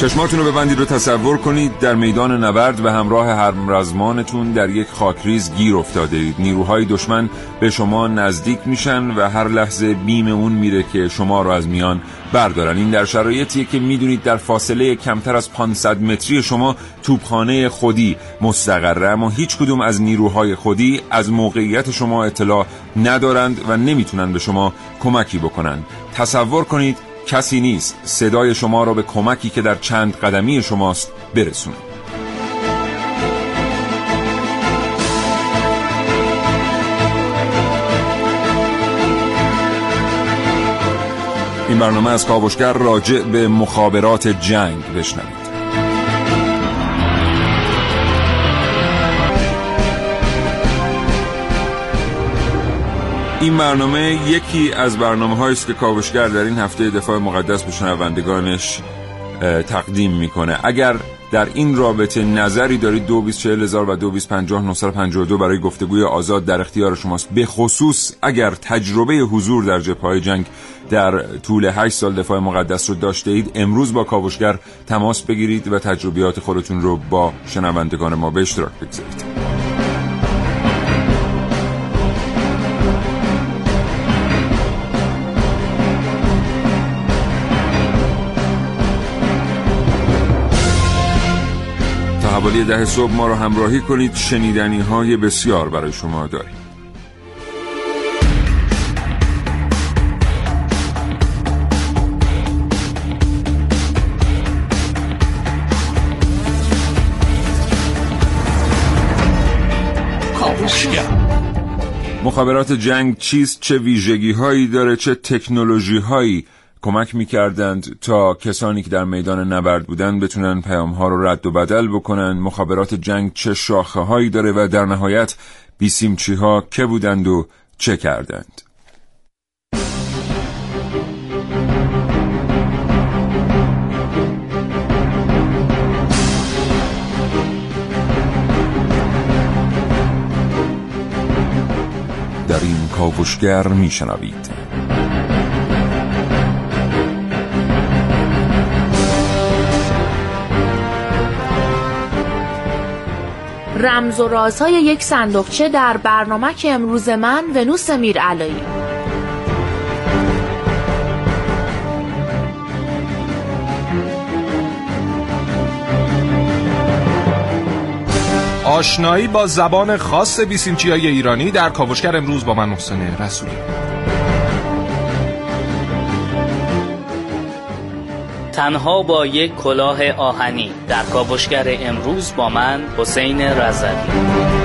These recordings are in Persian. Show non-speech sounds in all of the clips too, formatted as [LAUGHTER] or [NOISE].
چشماتون رو ببندید و تصور کنید. در میدان نبرد به همراه همرزمانتون در یک خاکریز گیر افتاده اید. نیروهای دشمن به شما نزدیک میشن و هر لحظه بیم اون میره که شما رو از میان بردارن. این در شرایطیه که می‌دونید در فاصله کمتر از 500 متری شما توپخانه خودی مستقره اما هیچ کدوم از نیروهای خودی از موقعیت شما اطلاع ندارند و نمی‌تونن به شما کمکی بکنند تصور کنید کسی نیست. صدای شما را به کمکی که در چند قدمی شماست برسونه این برنامه از کاوشگر راجع به مخابرات جنگ بشنوید. این برنامه یکی از برنامه است که کاوشگر در این هفته دفاع مقدس به شنوندگانش تقدیم می‌کنه. اگر در این رابطه نظری دارید دو هزار و دو دو برای گفتگوی آزاد در اختیار شماست. به خصوص اگر تجربه حضور در جبهه جنگ در طول 8 سال دفاع مقدس رو داشته اید امروز با کاوشگر تماس بگیرید و تجربیات خودتون رو با شنوندگان ما به اشتراک بگذارید. حوالی ده صبح ما رو همراهی کنید. شنیدنی های بسیار برای شما داریم. مخابرات جنگ چیست؟ چه ویژگی هایی داره؟ چه تکنولوژی هایی کمک می‌کردند تا کسانی که در میدان نبرد بودند بتونن پیام ها رو رد و بدل بکنن. مخابرات جنگ چه شاخه هایی داره و در نهایت بیسیمچی ها که بودند و چه کردند. در این کاوشگر میشنوید. رمز و رازهای یک صندوقچه در برنامه که امروز من ونوس علایی. آشنایی با زبان خاص بیسیمچی های ایرانی در کاوشگر امروز با من محسن رسولی. تنها با یک کلاه آهنی. در کاوشگر امروز با من حسین رزدی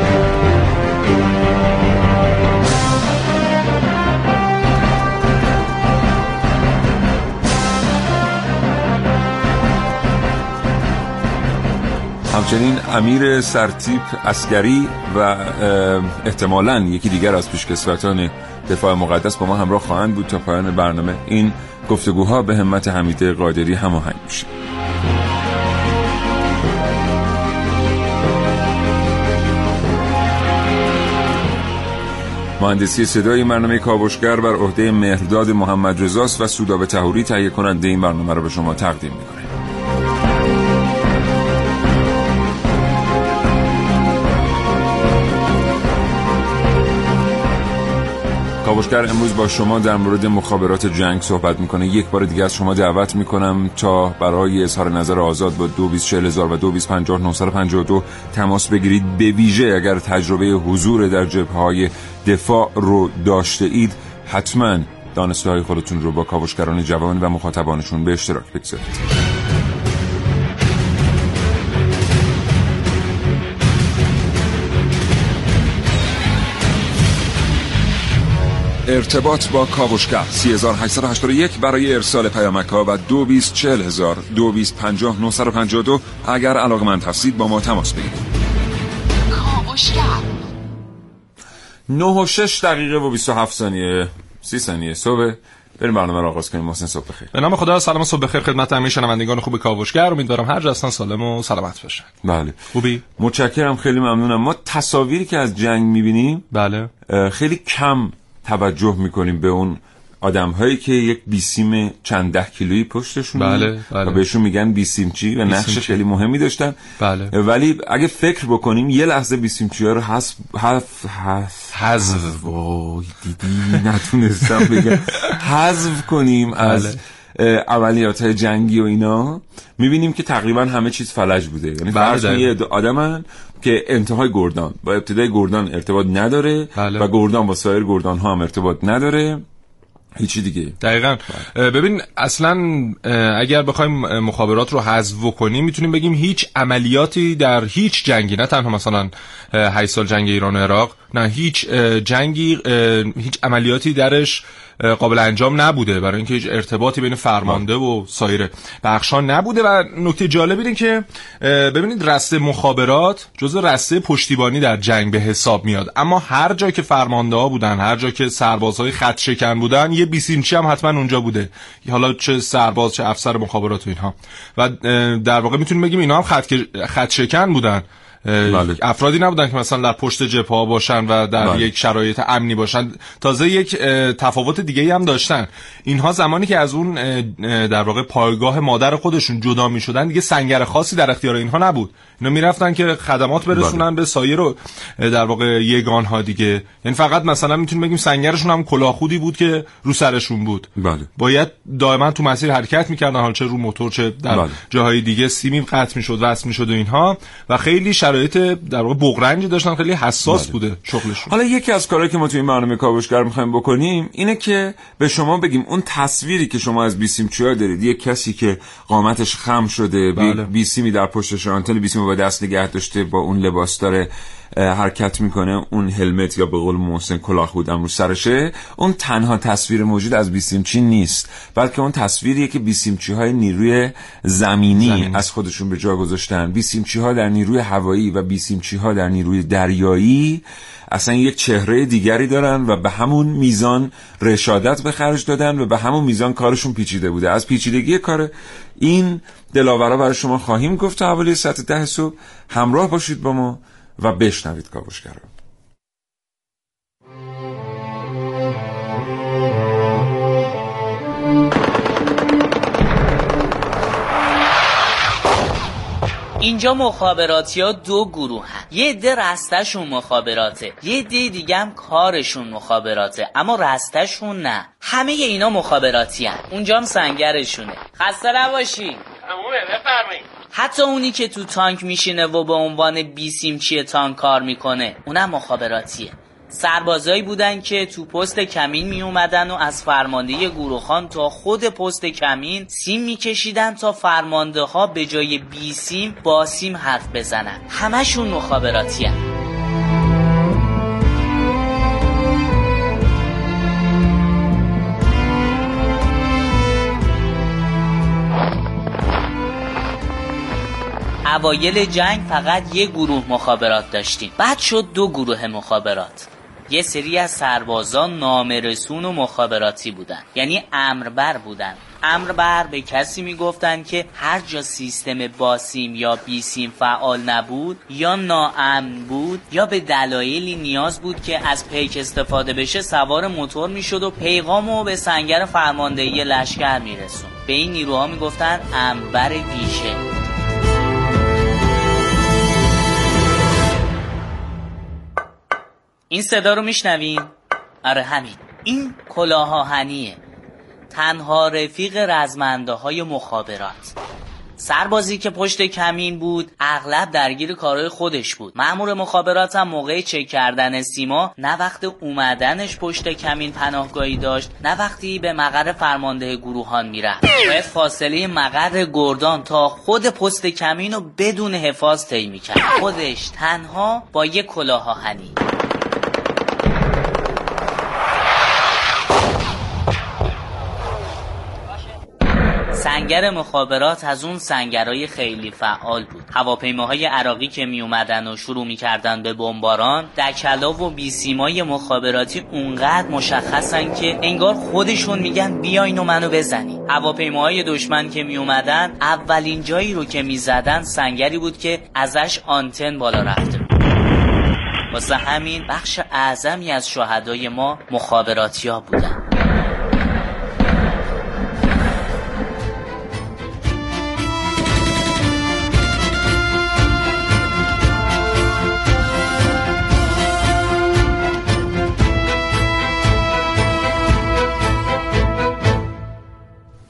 همچنین امیر سرتیپ اسکری و احتمالا یکی دیگر از پیشکسوتان دفاع مقدس با ما همراه خواهند بود تا پایان برنامه این گفتگوها به همت حمیده قادری هماهنگ میشه مهندسی صدای برنامه کاوشگر بر عهده مهرداد محمد رزاست و سودابه تهوری تهیه کننده این برنامه را به شما تقدیم می‌کنه کاوشگر امروز با شما در مورد مخابرات جنگ صحبت می‌کنه. یک بار دیگه از شما دعوت می‌کنم تا برای اظهار نظر آزاد با دو و دو تماس بگیرید. به ویژه اگر تجربه حضور در جبه های دفاع رو داشته اید حتما دانسته های خودتون رو با کاوشگران جوان و مخاطبانشون به اشتراک بگذارید. ارتباط با کاوشگر. 3881 برای ارسال پیامک ها و 224000 2250 اگر علاقمند هستید با ما تماس بگیرید. کاوشگر. 9 و 6 دقیقه و 27 ثانیه 30 ثانیه صبح. بریم برنامه رو آغاز کنیم محسن صبح بخیر. به نام خدا سلام و صبح بخیر خدمت همه شنوندگان خوب کاوشگر. امیدوارم هر جا سالم و سلامت باشن. بله. خوبی؟ متشکرم خیلی ممنونم. ما تصاویری که از جنگ می‌بینیم بله. خیلی کم توجه می‌کنیم به اون آدم هایی که یک بیسیم چند ده کیلویی پشتشون بله، بله. و بهشون میگن بیسیمچی و نقش. خیلی مهمی داشتن بله. ولی اگه فکر بکنیم یه لحظه بیسیمچی ها رو حذف حذف حذف دیدی [LAUGHS] نتونستم بگم [LAUGHS] حذف کنیم از بله. عملیات های جنگی و اینا می‌بینیم که تقریبا همه چیز فلج بوده یعنی بله، فرض. یه آدمن که انتهای گردان با ابتدای گردان ارتباط نداره بله. و گردان با سایر گردان ها هم ارتباط نداره هیچی دیگه دقیقا ببین اصلا اگر بخوایم مخابرات رو حذف کنیم می‌تونیم بگیم هیچ عملیاتی در هیچ جنگی نه تنها مثلا اه، 8 سال جنگ ایران و عراق نه هیچ جنگی هیچ عملیاتی درش قابل انجام نبوده برای اینکه هیچ ارتباطی بین فرمانده و سایر بخشان نبوده و نکته جالب اینه که ببینید رسته مخابرات جزو رسته پشتیبانی در جنگ به حساب میاد. اما هر جا که فرمانده ها بودن هر جا که سربازهای خط شکن بودن یه بیسیمچی هم حتما اونجا بوده. حالا چه سرباز چه افسر مخابرات و اینها. و در واقع می‌تونیم بگیم اینا هم خط, خط شکن بودن. بله. افرادی نبودن که مثلا در پشت جبهه ها باشن و در بله. یک شرایط امنی باشن. تازه یک تفاوت دیگه هم داشتن. اینها زمانی که از اون در واقع پایگاه مادر خودشون جدا می شدن دیگه سنگر خاصی در اختیار اینها نبود. اینا می‌رفتن که خدمات برسونن به سایر و در واقع یگان ها دیگه. یعنی فقط مثلا می‌تونیم بگیم سنگرشون هم کلاهخودی بود که رو سرشون بود. بله. باید دائما تو مسیر حرکت می‌کردن حالا چه رو موتور چه در بله. جاهای دیگه سیمی قطع می‌شد وصل می‌شد و اینها. و خیلی شرایط در واقع بغرنجی داشتن خیلی حساس بله. بوده شغلشون حالا یکی از کارهایی که ما توی این برنامه کاوشگر می‌خوایم بکنیم اینه که به شما بگیم اون تصویری که شما از بیسیمچی ها دارید یک کسی که قامتش خم شده بله. بیسیمی در پشتش آنتن بیسیم با دست نگه داشته با اون لباس داره حرکت می‌کنه. اون هلمت یا به قول محسن کلاه بودم رو سرشه. اون تنها تصویر موجود از بیسیمچی نیست. بلکه اون تصویریه که بیسیمچی های نیروی زمینی, زمینی. از خودشون به جا گذاشتن. بیسیمچی ها در نیروی هوایی و بیسیمچی ها در نیروی دریایی اصلا یک چهره دیگری دارن و به همون میزان رشادت به خرج دادن و به همون میزان کارشون پیچیده بوده. از پیچیدگی کار این دلاورا برای شما خواهیم گفت تا حوالی ساعت ده صبح. همراه باشید با ما. و بشنوید کاوشگر رو اینجا مخابراتی ها دو گروه هن. یه عده رستشون مخابراته یه عده دیگه هم کارشون مخابراته اما رستشون نه همه اینا مخابراتی هن. اونجا هم سنگرشونه خسته نباشی حتی اونی که تو تانک میشینه و به عنوان بیسیمچی تانک کار می‌کنه اونم مخابراتیه. سربازایی بودن که تو پست کمین می اومدن و از فرمانده گروخان تا خود پست کمین سیم میکشیدن تا فرمانده ها به جای بی سیم با سیم حرف بزنن. همشون مخابراتی هن. اوایل جنگ فقط یه گروه مخابرات داشتیم. بعد شد دو گروه مخابرات. یه سری از سربازان نامرسون و مخابراتی بودن. یعنی امربر بودن. امربر به کسی می‌گفتن که هر جا سیستم باسیم یا بیسیم فعال نبود یا ناامن بود یا به دلایلی نیاز بود که از پیک استفاده بشه سوار موتور می‌شد و پیغامو به سنگر فرماندهی لشکر میرسون به این نیروها می‌گفتن امربر ویژه. این صدا رو میشنوین؟ آره همین. این کلاه آهنیه تنها رفیق رزمنده های مخابرات. سربازی که پشت کمین بود اغلب درگیر کارهای خودش بود. مأمور مخابرات هم موقع چک کردن سیما نه وقت اومدنش پشت کمین پناهگاهی داشت نه وقتی به مقر فرمانده گروهان می‌رفت. باید فاصله مقر گردان تا خود پست کمین رو بدون حفاظ طی می‌کرد. خودش تنها با یک کلاه آهنی سنگر مخابرات از اون سنگرهای خیلی فعال بود. هواپیماهای عراقی که می اومدن و شروع می‌کردن به بمباران دکلا و بیسیمای مخابراتی اونقدر مشخصن که انگار خودشون میگن بیاین و منو بزنی. هواپیماهای دشمن که می اومدن اولین جایی رو که می‌زدن سنگری بود که ازش آنتن بالا رفته واسه همین بخش اعظمی از شهدای ما مخابراتی ها بودن.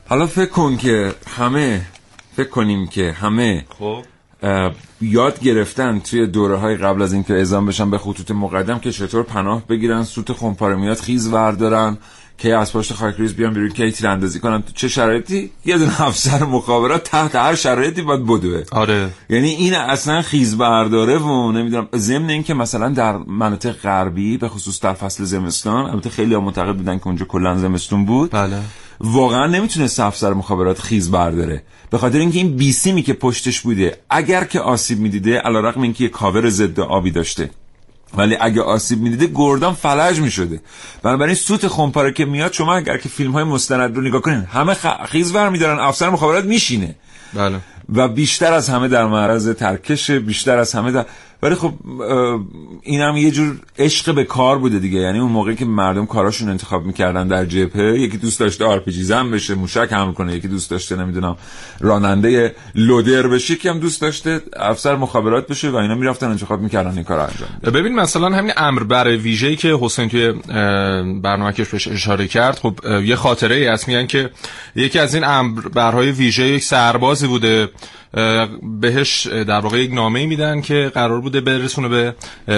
حالا فکر کن که همه فکر کنیم که همه خب. یاد گرفتن توی دوره های قبل از اینکه اعزام بشن به خطوط مقدم که چطور پناه بگیرن سوت خونپاره میاد خیز وردارن که از پشت خاکریز بیان بیرون که تیراندازی کنن. تو چه شرایطی؟ یه دونه افسر مخابرات تحت هر شرایطی باید بدوه. آره. یعنی این اصلا خیز برداره و نمی‌دونم ضمن اینکه مثلا در مناطق غربی به خصوص در فصل زمستان البته خیلی ها معتقد بودن که اونجا کلا زمستون بود. بله. واقعا نمی‌تونه افسر مخابرات خیز برداره. به خاطر اینکه این بیسیمی که پشتش بوده اگر که آسیب می‌دیده علیرغم اینکه یه کاور ضد آبی داشته. ولی اگه آسیب می‌دیده گردان فلج می‌شده. بنابراین سوت خمپاره که میاد شما اگر که فیلم های مستند رو نگاه کنین همه خ... خیز بر میدارن افسر مخابرات میشینه. بله. و بیشتر از همه در معرض ترکشه بیشتر از همه در ولی خب این هم یه جور عشق به کار بوده دیگه. یعنی اون موقعی که مردم کاراشون انتخاب می‌کردن در جبهه یکی دوست داشته آرپیجی زن بشه موشک حمل کنه یکی دوست داشته نمی‌دونم راننده لودر بشه یکی هم دوست داشته افسر مخابرات بشه و اینا می‌رفتن انتخاب می‌کردن این کار انجام بده ببین مثلا همین امر بر ویژه‌ای که حسین توی برنامه‌اش بهش اشاره کرد خب یه خاطره ای هست. میگن که یکی از این امر برهای ویژه یک سربازی بوده بهش در واقع یک نامه میدن که قرار بوده برسونه به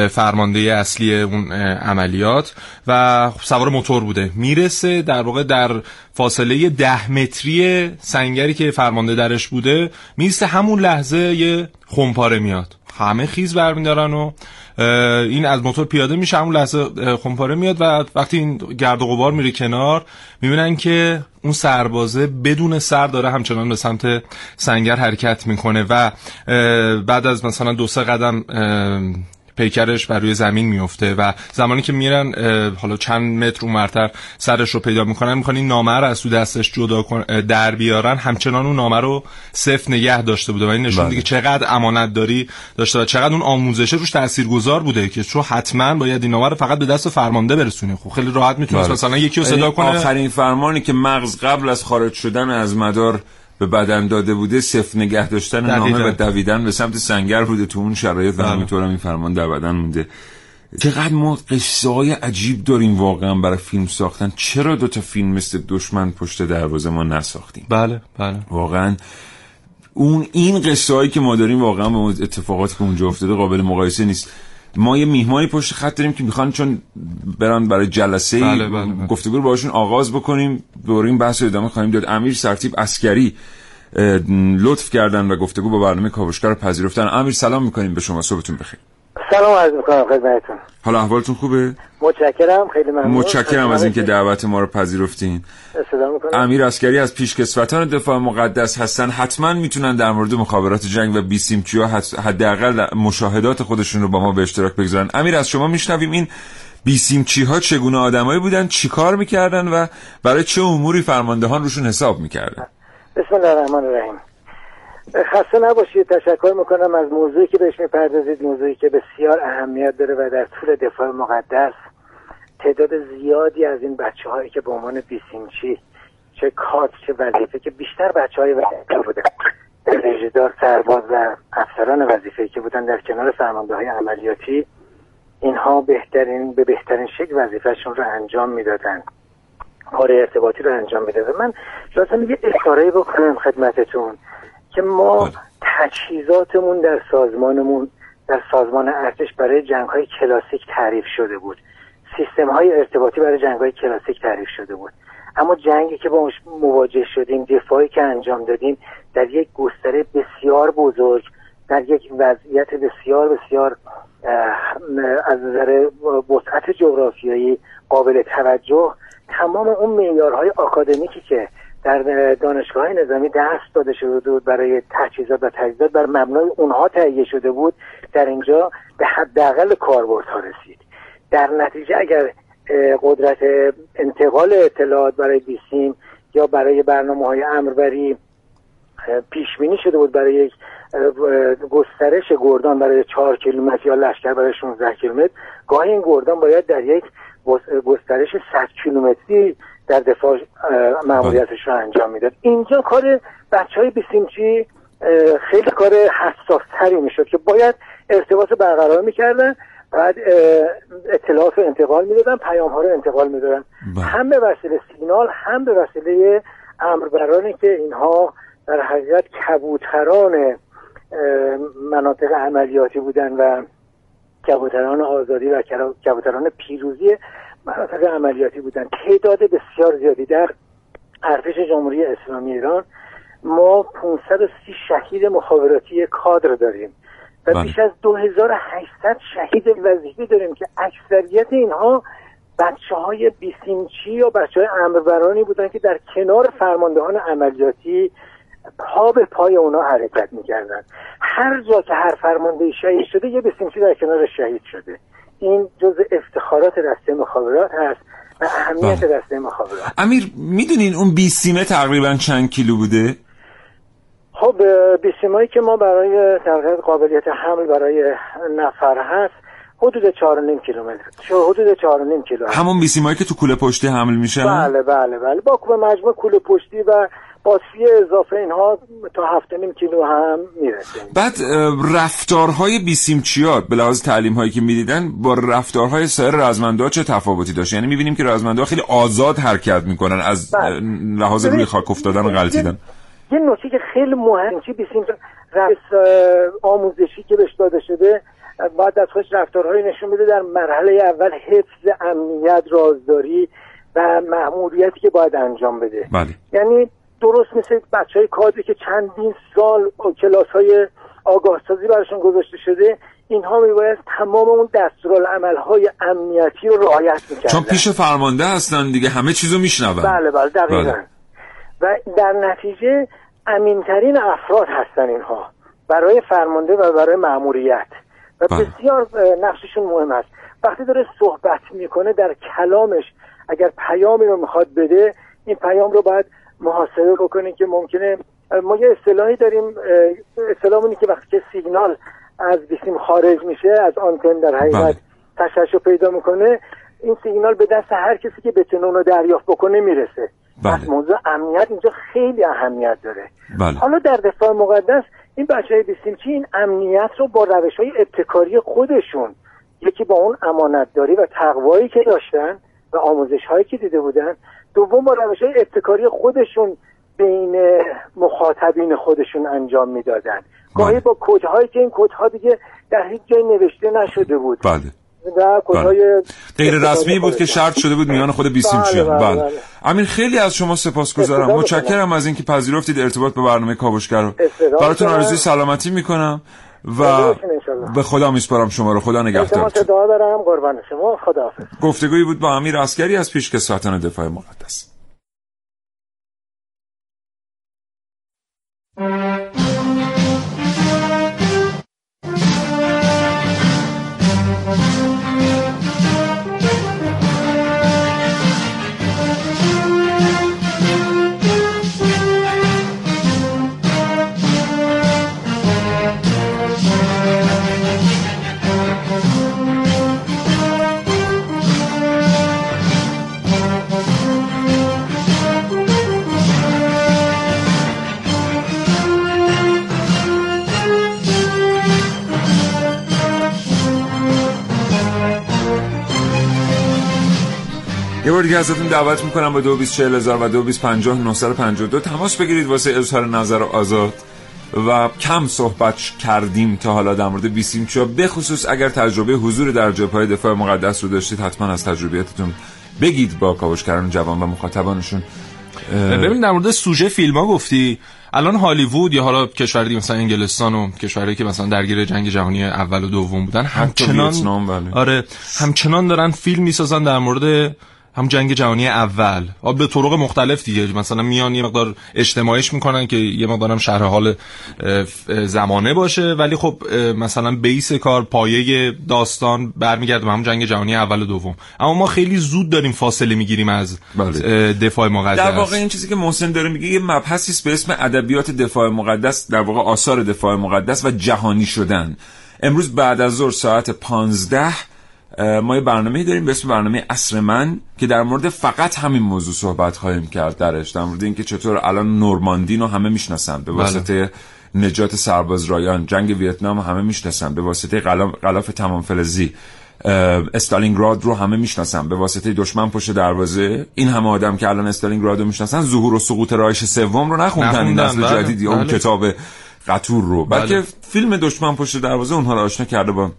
فرمانده اصلی اون عملیات و سوار موتور بوده. می‌رسه در واقع در فاصله ده متری سنگری که فرمانده درش بوده می‌رسه همون لحظه یه خمپاره میاد. همه خیز برمیدارن و این از موتور پیاده میشه همون لحظه خمپاره میاد و وقتی این گرد و غبار میره کنار می‌بینن که اون سربازه بدون سر داره همچنان به سمت سنگر حرکت می‌کنه و بعد از مثلا دو سه قدم پیکرش بر روی زمین میفته و زمانی که میرن حالا چند متر اونورتر سرش رو پیدا می‌کنن می‌کنن این نامه رو از تو دستش جدا در بیارن. همچنان اون نامه رو صفر نگه داشته بوده و این نشون دیگه چقدر امانت داری داشته و چقدر اون آموزشه روش تاثیرگذار بوده که چون حتما باید این نامه رو فقط به دست فرمانده برسونه. خب خیلی راحت می‌تونه مثلا یکی رو صدا کنه. آخرین فرمانی که مغز قبل از خارج شدن از مدار به بدن داده بوده صفر نگه داشتن نامه و دویدن. به سمت سنگر بوده تو اون شرایط و همینطور هم این فرمان در بدن مونده. چقدر ما قصه های عجیب داریم واقعا برای فیلم ساختن. چرا دو تا فیلم مثل دشمن پشت دروازه ما نساختیم؟ بله بله. واقعا اون این قصه هایی که ما داریم واقعا به اتفاقاتی که اونجا افتاده قابل مقایسه نیست. ما یه میهمانی پشت خط داریم که می‌خوان چون برن برای جلسه بله بله بله. گفتگو رو باشون آغاز بکنیم دوریم بحث رو ادامه خواهیم داد. امیر سرتیب اسکری لطف کردن و گفتگو با برنامه کاوشگر پذیرفتن. امیر سلام می‌کنیم. به شما صبحتون بخیر. سلام عرض می‌کنم خدمتتون. حالا احوالتون خوبه؟ متشکرم خیلی ممنون. متشکرم از اینکه دعوت ما رو پذیرفتین. امیر اسکری از پیشکسوتان دفاع مقدس هستن. حتما می‌تونن در مورد مخابرات جنگ و بیسیمچی ها حداقل مشاهدات خودشون رو با ما به اشتراک بگذارن. امیر از شما میشنویم این بیسیمچی ها چگونه آدمایی بودن چیکار می‌کردن و برای چه اموری فرماندهان روشون حساب می‌کردن؟ بسم الله الرحمن الرحیم. خسته نباشید. تشکر می‌کنم از موضوعی که بهش می‌پردازید. موضوعی که بسیار اهمیت داره و در طول دفاع مقدس تعداد زیادی از این بچه هایی که به عنوان بیسیمچی چه کات چه وظیفه که بیشتر بچه های وظیفه بودن. رژیدار سرباز و افسران وظیفه که بودن در کنار فرمانده های عملیاتی اینها بهترین به بهترین شکل وظیفهشون رو انجام می‌دادن. کار ارتباطی رو انجام می‌دادن. من لازم یه اشاره بکنم خدمتتون. که ما تجهیزاتمون در سازمانمون در سازمان ارتش برای جنگ های کلاسیک تعریف شده بود. سیستم های ارتباطی برای جنگ های کلاسیک تعریف شده بود. اما جنگی که با مواجه شدیم دفاعی که انجام دادیم در یک گستره بسیار بزرگ در یک وضعیت بسیار بسیار از نظر وسعت جغرافیایی قابل توجه تمام اون معیارهای آکادمیکی که در دانشگاه نظامی دست داده شده بود برای تجهیزات و تجهیزات بر مبنای اونها تهیه شده بود. در اینجا به حداقل کاربردها رسید. در نتیجه اگر قدرت انتقال اطلاعات برای بیسیم یا برای برنامه های امربری پیش بینی شده بود برای یک گسترش گردان برای چهار کیلومتر یا لشکر برای 16 کیلومتر گاهی این گردان باید در یک گسترش 100 کیلومتری در دفاع معمولیتش رو انجام می‌داد اینجا کار بچه های بیسیمچی خیلی کار حساس تری می‌شد که باید ارتباط برقرار می‌کردن بعد اطلاعات رو انتقال می‌دادن پیام ها رو انتقال می‌دادن بله. هم به وسیله سیگنال هم به وسیله امربرانی که اینها در حقیقت کبوتران مناطق عملیاتی بودن و کبوتران آزادی و کبوتران پیروزی مناطق عملیاتی بودن تعداد بسیار زیادی در ارتش جمهوری اسلامی ایران. ما 530 شهید مخابراتی کادر داریم. و بله. بیش از 2800 شهید وظیفی داریم که اکثریت اینها بچه های بیسیمچی یا بچه های امربرانی بودن که در کنار فرماندهان عملیاتی پا به پای اونا حرکت می‌کردن. هر جا که هر فرمانده شهید شده یه بیسیمچی در کنار شهید شده. این جز افتخارات دسته مخابرات هست و اهمیت بله. دسته مخابرات. امیر می‌دونین اون بیسیمه تقریبا چند کیلو بوده؟ خب بیسیمایی که ما برای تقریبا قابلیت حمل برای نفر هست حدود 4.5 کیلومتر. حدود 4.5 کیلو همون بیسیمایی که تو کوله پشتی حمل میشه بله بله بله. با مجموع کوله پشتی و باتری اضافه اینها تا هفته نیم کیلو هم می‌رسه بعد رفتارهای بیسیمچیات به لحاظ تعلیم هایی که می‌دیدن با رفتارهای سایر رزمنده چه تفاوتی داشت یعنی می‌بینیم که رزمنده خیلی آزاد حرکت می‌کنن از بله. لحاظ روی خاک افتادن و غلطیدن یه نکته که خیلی مهم چی بیسیم آموزشی که بهش داده شده باید از خودش رفتارهایی نشون بده در مرحله اول حفظ امنیت رازداری و مأموریتی که باید انجام بده بله. یعنی درست مثل بچه های کادری که چندین سال کلاس های آگاه سازی براشون گذاشته شده اینها میباید تمام اون دستورالعمل های امنیتی رو رعایت می‌کردن. چون پیش فرمانده هستن دیگه همه چیزو میشنون. بله بله دقیقا. بله. و در نتیجه امینترین افراد هستن اینها برای فرمانده و برای معموریت و بله. بسیار نقششون مهم است. وقتی داره صحبت می‌کنه در کلامش اگر پیامی رو می‌خواد بده این پیام رو باید محاسبه بکنید که ممکنه ما یه اصطلاحی داریم اصطلاحمونی که وقتی که سیگنال از بیسیم خارج میشه از آنتن در حقیقت بله. رو پیدا می‌کنه این سیگنال به دست هر کسی که بتونه اونو دریافت بکنه می‌رسه بله. موضوع امنیت اینجا خیلی اهمیت داره بله. حالا در دفاع مقدس این بچه های بیسیمچی این امنیت رو با روش های ابتکاری خودشون یکی با اون امانتداری و تقوایی که داشتن و آموزش هایی که دیده بودن دوم با روش های ابتکاری خودشون بین مخاطبین خودشون انجام می‌دادن. گاهی بله. با کدهایی که این کدها دیگه در هیچ جای نوشته نشده بود. بله. و کدهای بله. غیر رسمی بود که شرط شده بود میان خود بیسیم بله, بله, بله. بله. امیر خیلی از شما سپاسگزارم. متشکرم از اینکه پذیرفتید ارتباط به برنامه کاوشگر رو. براتون آرزوی سلامتی می‌کنم. و به خدا میسپارم شما رو. خدا نگهدار. دعا دارم قربان شما. خدا گفتگویی بود با امیر اسکری از پیشکسوتان دفاع مقدس. ازتون دعوت می‌کنم با 224000 و 2250 تماس بگیرید واسه اظهار نظر آزاد. و کم صحبت کردیم تا حالا در مورد بیسیم چا بخصوص اگر تجربه حضور در جبهه دفاع مقدس رو داشتید حتما از تجربیاتتون بگید با کاوشگران جوان و مخاطبانشون. ببین در مورد سوژه فیلم ها گفتی. الان هالیوود یا حالا کشوری مثلا انگلستان و کشورهایی که مثلا درگیر جنگ جهانی اول و دوم بودن همچنان بله. آره همچنان دارن فیلم می‌سازن در مورد هم جنگ جهانی اول. به طرق مختلف دیگه. مثلا میان یه مقدار اجتماعیش می‌کنن که یه مقدارم شرح حال زمانه باشه. ولی خب مثلا بیس کار پایه داستان برمیگرده به هم جنگ جهانی اول و دوم. اما ما خیلی زود داریم فاصله می‌گیریم از بله. دفاع مقدس. در واقع این چیزی که محسن داره میگه یه مبحثی به اسم ادبیات دفاع مقدس در واقع آثار دفاع مقدس و جهانی شدن. امروز بعد از ظهر ساعت 15 ما یه برنامه داریم به اسم برنامه اصر من که در مورد فقط همین موضوع صحبت خواهیم کرد درش در مورد اینکه چطور الان نورماندین رو همه می‌شناسن به بله. واسطه نجات سرباز رایان جنگ ویتنام همه می‌شناسن به واسطه غلاف تمام فلزی استالینگراد رو همه می‌شناسن به واسطه دشمن پشت دروازه این همه آدم که الان استالینگراد رو می‌شناسن ظهور و سقوط رایش سوم رو نخوندن این نسل بله. جدید یا اون بله. کتاب قطور رو بلکه. فیلم دشمن پشت دروازه اونها رو آشنا کرده با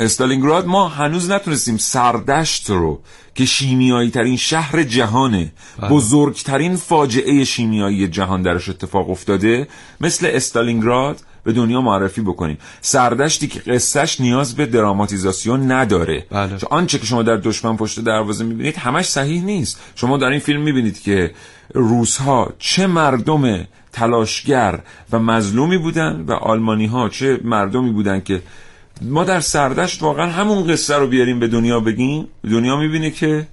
استالینگراد ما هنوز نتونستیم سردشت رو که شیمیایی ترین شهر جهانه بله. بزرگترین فاجعه شیمیایی جهان درش اتفاق افتاده مثل استالینگراد به دنیا معرفی بکنیم سردشتی که قصهش نیاز به دراماتیزاسیون نداره بله. آنچه که شما در دشمن پشت دروازه می‌بینید همش صحیح نیست شما در این فیلم می‌بینید که روزها چه مردم تلاشگر و مظلومی بودن و آلمانی ها چه مردمی بودن که ما در سردشت واقعا همون قصه رو بیاریم به دنیا بگیم. دنیا می‌بینه که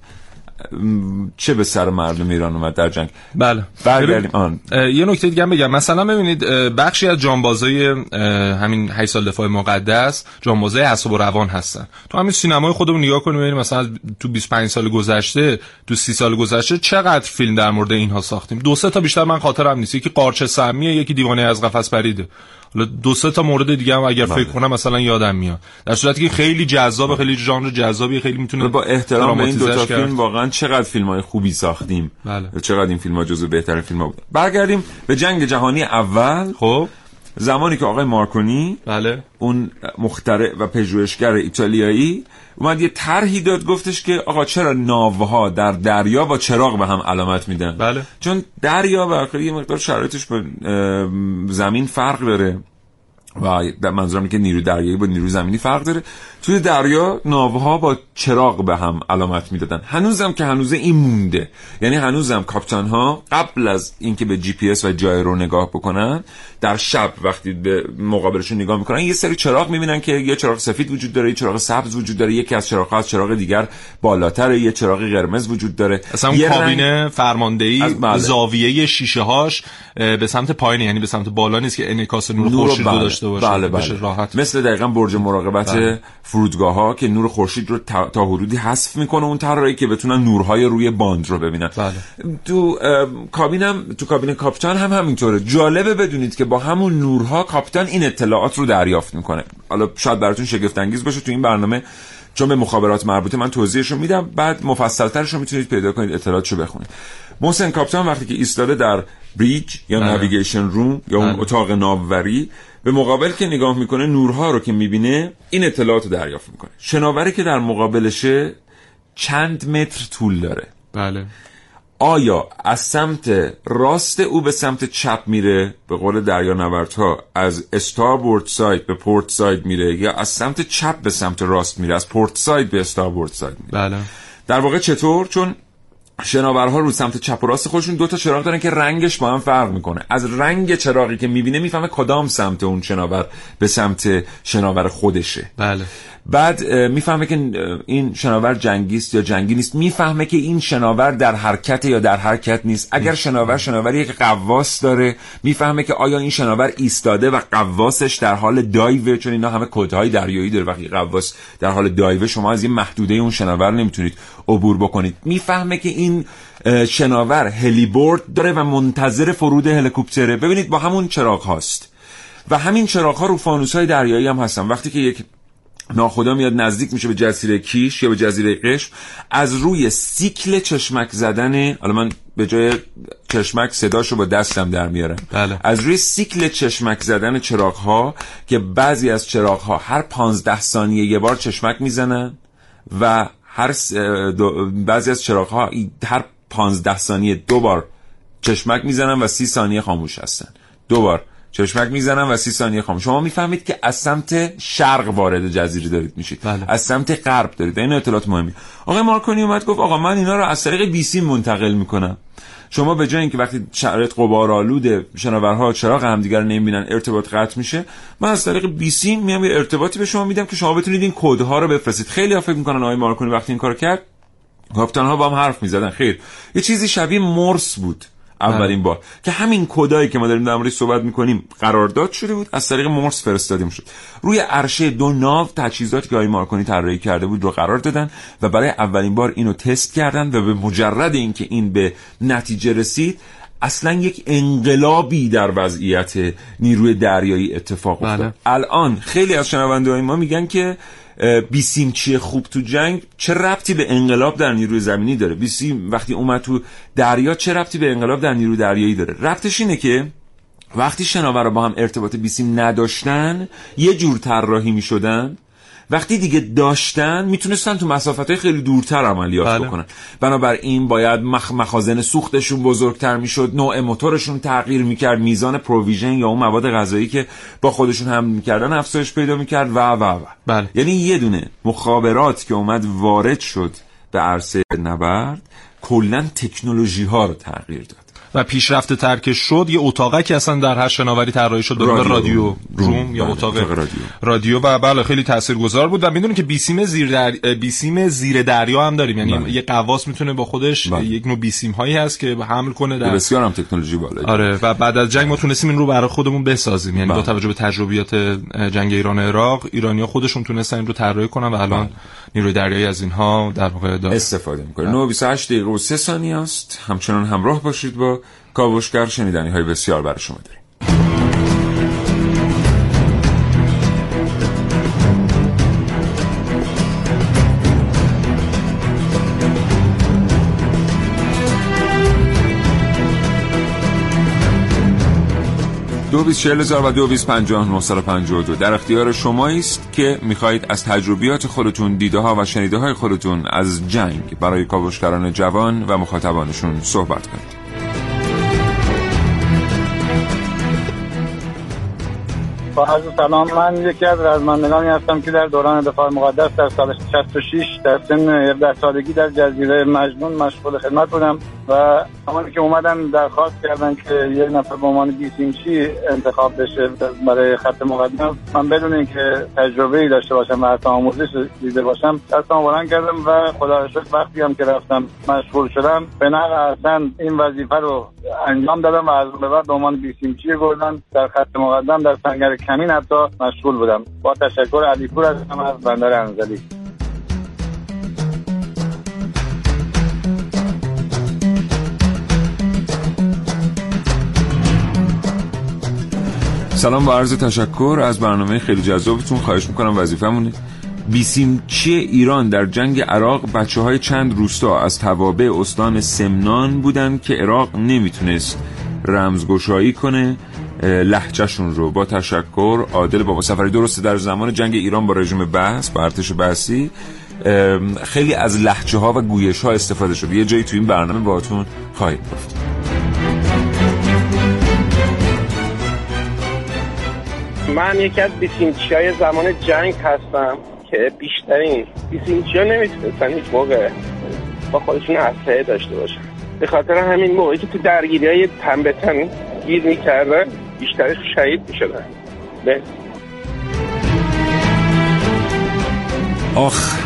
چه به سر مردم ایران اومد در جنگ. بله. برگردیم. آن. یه نکته دیگه بگم. مثلا ببینید بخشی از جانبازای همین 8 سال دفاع مقدس جانبازای حساب و روان هستن. تو همین سینمای خودمون نگاه کنیم ببینیم مثلا تو 25 سال گذشته تو 30 سال گذشته چقدر فیلم در مورد اینها ساختیم. دو سه تا بیشتر من خاطرم نیست. یکی قارچ سمیه یکی دیوانه از قفس پریده. حالا دو سه تا مورد دیگه هم اگر بله. فکر کنم مثلا یادم میاد. در صورتی که خیلی جذاب خیلی ژانر جذابی خیلی می‌تونه با احترام به این دو تا فیلم واقعا چقدر فیلم های خوبی ساختیم. بله. چقدر این فیلم ها جزو بهترین فیلم ها بود. برگردیم به جنگ جهانی اول. خب. زمانی که آقای مارکونی بله. اون مخترع و پژوهشگر ایتالیایی اومد یه طرحی داد گفتش که آقا چرا ناوها در دریا با چراغ به هم علامت میدن؟ بله. چون دریا و یه مقدار شرایطش به زمین فرق داره. و منظورم که نیرو دریایی با نیرو زمینی فرق داره. توی دریا ناوها با چراغ به هم علامت می‌دادن. هنوزم که هنوز این مونده. یعنی هنوزم کاپتان ها قبل از اینکه به جی پی اس و جای رو نگاه بکنن در شب وقتی به مقابلشون نگاه می‌کنن یه سری چراغ می‌بینن که یه چراغ سفید وجود داره یه چراغ سبز وجود داره یکی از چراغ از چراغ دیگر بالاتر یه چراغ قرمز وجود داره. اصلا یه کابینه فرماندهی بله. زاویه شیشه هاش به سمت پایین یعنی به سمت بالا نیست که انعکاس نور, خورشید بله. داشته باشه بله بله. راحت مثل دقیقا برج مراقبت بله. فرودگاه ها که نور خورشید رو تا حدودی حذف می‌کنه اون طراحی که بتونن نورهای روی باند رو ببینن بله. تو کابینم تو کابین کاپیتان هم همینطوره جالبه بدونید که با همون نورها کاپیتان این اطلاعات رو دریافت می‌کنه حالا شاید براتون شگفت انگیز باشه تو این برنامه چون به مخابرات مربوطه من توضیحش رو میدم بعد مفصلترش رو می‌تونید پیدا کنید اطلاعاتشو بخونید محسن کاپیتان وقتی که ایستاده در بریج یا نویگیشن روم یا اون بله. اتاق ناوبری به مقابل که نگاه می‌کنه نورها رو که می‌بینه این اطلاعات رو دریافت می‌کنه. شناوری که در مقابلشه چند متر طول داره. بله. آیا از سمت راست او به سمت چپ میره؟ به قول دریا نوردها از starboard side به port side میره یا از سمت چپ به سمت راست میره؟ از port side به starboard side میره. بله. در واقع چطور؟ چون شناورها رو سمت چپ و راست خودشون دو تا چراغ دارن که رنگش با هم فرق می‌کنه. از رنگ چراغی که می‌بینه می‌فهمه کدام سمت اون شناور به سمت شناور خودشه. بله. بعد می‌فهمه که این شناور جنگیست یا جنگی نیست. می‌فهمه که این شناور در حرکت یا در حرکت نیست. اگر شناور شناوری که قواس داره می‌فهمه که آیا این شناور ایستاده و قواسش در حال دایو چون اینا همه کدهای دریایی داره وقتی قواس در حال دایو شما از این محدوده اون شناور نمی‌تونید عبور بکنید. می‌فهمه که این شناور هلیبورد داره و منتظر فرود هلیکوپتره. ببینید با همون چراغ هاست. و همین چراغ ها رو فانوس های دریایی هم هستن. وقتی که یک ناخدا میاد نزدیک میشه به جزیره کیش یا به جزیره قشم. از روی سیکل چشمک زدن حالا من به جای چشمک صداشو با دستم در میارم. بله. از روی سیکل چشمک زدن چراغ ها که بعضی از چراغ ها هر پانزده ثانیه یه بار چشمک می‌زنن و هر بعضی از چراغ ها هر پانزده ثانیه دو بار چشمک می‌زنن و سی ثانیه خاموش هستن. دو بار. چشمک می‌زنم و سی ثانیه خام شما می‌فهمید که از سمت شرق وارد جزیره دارید میشید. بله. از سمت غرب دارید. این اطلاعات مهمی. آقای مارکونی اومد گفت آقا من اینا رو از طریق بیسیم منتقل می‌کنم. شما به جای اینکه وقتی شرایط غبارآلود شناورها چراغ همدیگر رو نمی‌بینن ارتباط قطع میشه من از طریق بیسیم میام یه ارتباطی به شما میدم که شما بتونید این کدها رو بفرستید. خیلی ها فکر می‌کنن آقای مارکونی وقتی این کار کرد کاپیتان ها با هم حرف می‌زدن. خیر. یه چیزی شبیه مرس بود. اولین بار. که همین کدایی که ما داریم در موردش صحبت می‌کنیم قرارداد شده بود از طریق مرس فرستاده می‌شد روی عرشه دو ناو تجهیزاتی که آقای مارکونی طراحی کرده بود رو قرار دادن و برای اولین بار اینو تست کردن و به مجرد اینکه این به نتیجه رسید اصلا یک انقلابی در وضعیت نیروی دریایی اتفاق افتاد. بله. الان خیلی از شنونده ما میگن که بیسیم چیه خوب تو جنگ؟ چه ربطی به انقلاب در نیروی زمینی داره؟ بیسیم وقتی اومد تو دریا چه ربطی به انقلاب در نیروی دریایی داره؟ ربطش اینه که وقتی شناورا با هم ارتباط بیسیم نداشتن یه جور طراحی می‌شدن. وقتی دیگه داشتن می‌تونستن تو مسافت های خیلی دورتر عملیات بله. بکنن بنابراین باید مخ مخازن سوختشون بزرگتر می‌شد نوع موتورشون تغییر می‌کرد میزان پروویژن یا اون مواد غذایی که با خودشون هم می‌کردن افزایش پیدا می‌کرد و و و بله. یعنی یه دونه مخابرات که اومد وارد شد به عرصه نبرد کلا تکنولوژی ها رو تغییر داد و پیشرفت ترکش شد یه اتاقه که اصلا در هر شناوری طراحی شد رادیو. رادیو روم. روم یا بله، اتاق اتاق رادیو. رادیو و بله خیلی تاثیرگذار بود و می‌دونیم که بیسیم زیر در... بیسیم زیر دریا هم داریم یعنی بله. یه قواس می‌تونه با خودش بله. یک نوع بیسیم هایی هست که حمل کنه در بسیار هم تکنولوژی بالایی آره و بعد از جنگ ما تونستیم این رو برای خودمون بسازیم یعنی بله. با توجه به تجربیات جنگ ایران عراق ایرانیا خودشون تونستن این رو طراحی کنن و الان نیروی دریایی از اینها در واقع داره. استفاده می‌کنه. 928 دقیقه و 3 ثانیه است. همچنان همراه باشید با کاوشگر. شنیدنی های بسیار برای شما داریم. دو بیس چهل هزار و دو بیس پنجاه نهصد و دو. در اختیار شمایی است که می‌خواهید از تجربیات خودتون دیده ها و شنیده های خودتون از جنگ برای کاوشگران جوان و مخاطبانشون صحبت کنید. با عرض سلام من یکی از رزمندگانی هستم که در دوران دفاع مقدس در سال 66 در سن 17 سالگی در جزیره مجنون مشغول خدمت بودم و زمانی که اومدن درخواست کردن که یک نفر به عنوان بیسیمچی انتخاب بشه برای خط مقدم من بدون اینکه تجربه ای داشته باشم و حتی آموزش دیده باشم دستم بلند کردم و خدا وقتی هم که رفتم مشغول شدم به نقل اصلا این وظیفه رو انجام دادم و از به بعد به عنوان بیسیمچی گردن در خط مقدم در سنگر کمین حتی مشغول بودم. با تشکر علیپور هستم از بندر انزلی. سلام و عرض تشکر. از برنامه خیلی جذابتون خواهش می‌کنم وظیفمونه بیسیمچی ایران در جنگ عراق بچه های چند روستا از توابع استان سمنان بودن که عراق نمی‌تونست رمزگشایی کنه؟ اه، لهجهشون رو با تشکر عادل بابا سفری درسته در زمان جنگ ایران با رژیم بحث با ارتش بحثی خیلی از لحجه ها و گویش ها استفاده شده. یه جایی تو این برنامه باهاتون خواهید گفت من یکی از بیسیمچی های زمان جنگ هستم که بیشترین بیسیمچی ها نمی‌تونستن هیچ موقع با خودشون اسلحه داشته باشن. به خاطر همین موقعی که تو درگیری های تن به تن گیر می‌کردن بیشترش شهید می‌شدن. به. آخ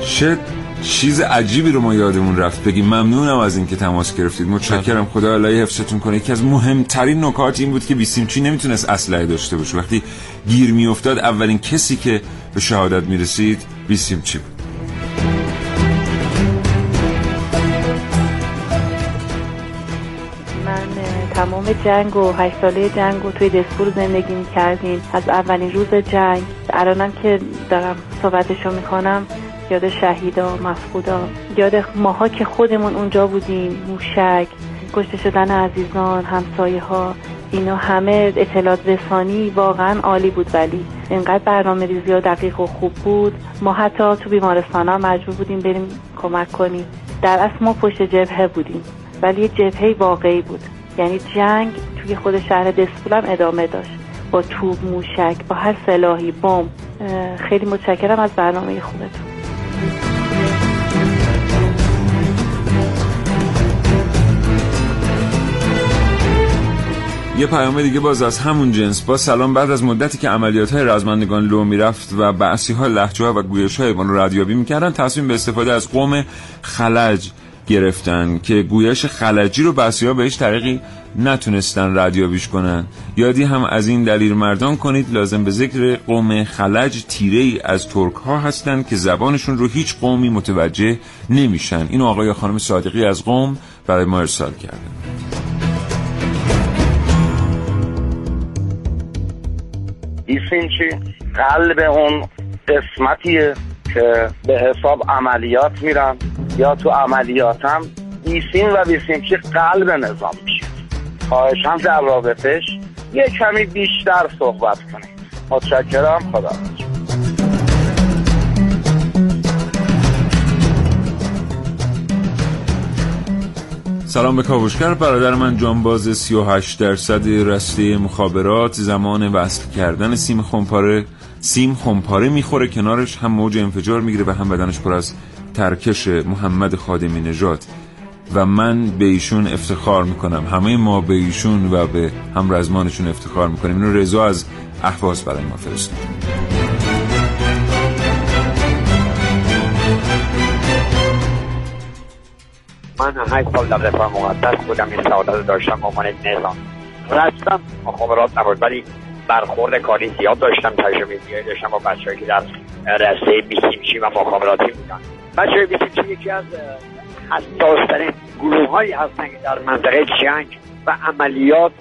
چه چیز عجیبی رو ما یادمون رفت. بگیم ممنونم از اینکه تماس گرفتید. متشکرم. خدا الهی حفظتون کنه. یکی از مهمترین نکات این بود که بیسیمچی نمی‌تونست اسلحه داشته باشه. وقتی گیر میافتاد اولین کسی که به شهادت می‌رسید بیسیمچی بود؟ تمام جنگ و هشت ساله جنگ و توی دسپور زندگی می کردیم از اولین روز جنگ. الانم که دارم صحبتشو می‌کنم یاد شهیدا مفقودا. یاد ماها که خودمون اونجا بودیم. موشک کشته شدن عزیزان همسایه ها اینا همه اطلاعات رسانی واقعا عالی بود ولی اینقدر برنامه ریزی ها دقیق و خوب بود. ما حتی تو بیمارستان ها مجبور بودیم بریم کمک کنیم. در اصل ما پشت جبهه بودیم ولی یه جبهه واقعی بود. یعنی جنگ توی خود شهر دسپول هم ادامه داشت. با توب موشک با هر سلاحی بمب. خیلی متشکرم از برنامه خوبتون. یه پیام دیگه باز از همون جنس. با سلام بعد از مدتی که عملیات های رزمندگان لو می‌رفت و بعثی ها لحجه ها و گویش های رو ردیابی می‌کردن تصمیم به استفاده از قوم خلج. گرفتن که گویش خلجی رو ها بهش طریقی نتونستن ردیابیش کنن. یادی هم از این دلیل مردان کنید لازم به ذکر قوم خلج تیره ای از ترک ها هستن که زبانشون رو هیچ قومی متوجه نمیشن. این آقای خانم صادقی از قوم برای ما ارسال کرده. چی؟ قلب اون قسمتیه که به حساب عملیات میرم یا تو عملیاتم ایسین و چی قلب نظام میشه. خواهشم در رابطش یه کمی بیشتر صحبت کنید متشکرم خدا سلام به کاوشگر. برادر من جانباز 38 درصد رسته مخابرات زمان وصل کردن سیم خمپاره سیم خمپاره می‌خوره. کنارش هم موج انفجار می‌گیره و هم بدنش پر از ترکش محمد خادمی نژاد و من به ایشون افتخار می‌کنم. همه ما به ایشون و به هم رزمانشون افتخار می‌کنیم. اینو رضا از احواز برای ما فرستاد. من هشت سال در رفاه مقدس بودم. این سعادت داشتم به عنوان نظام. رستم مخابرات نبود ولی برخورد کاری زیاد داشتم. تجربه زیادی داشتم با بچه که در رسته بیسیمچی و مخابراتی بودن. بچه بیسیمچی یکی از حساسترین گروه هایی هستن که در منطقه جنگ و عملیات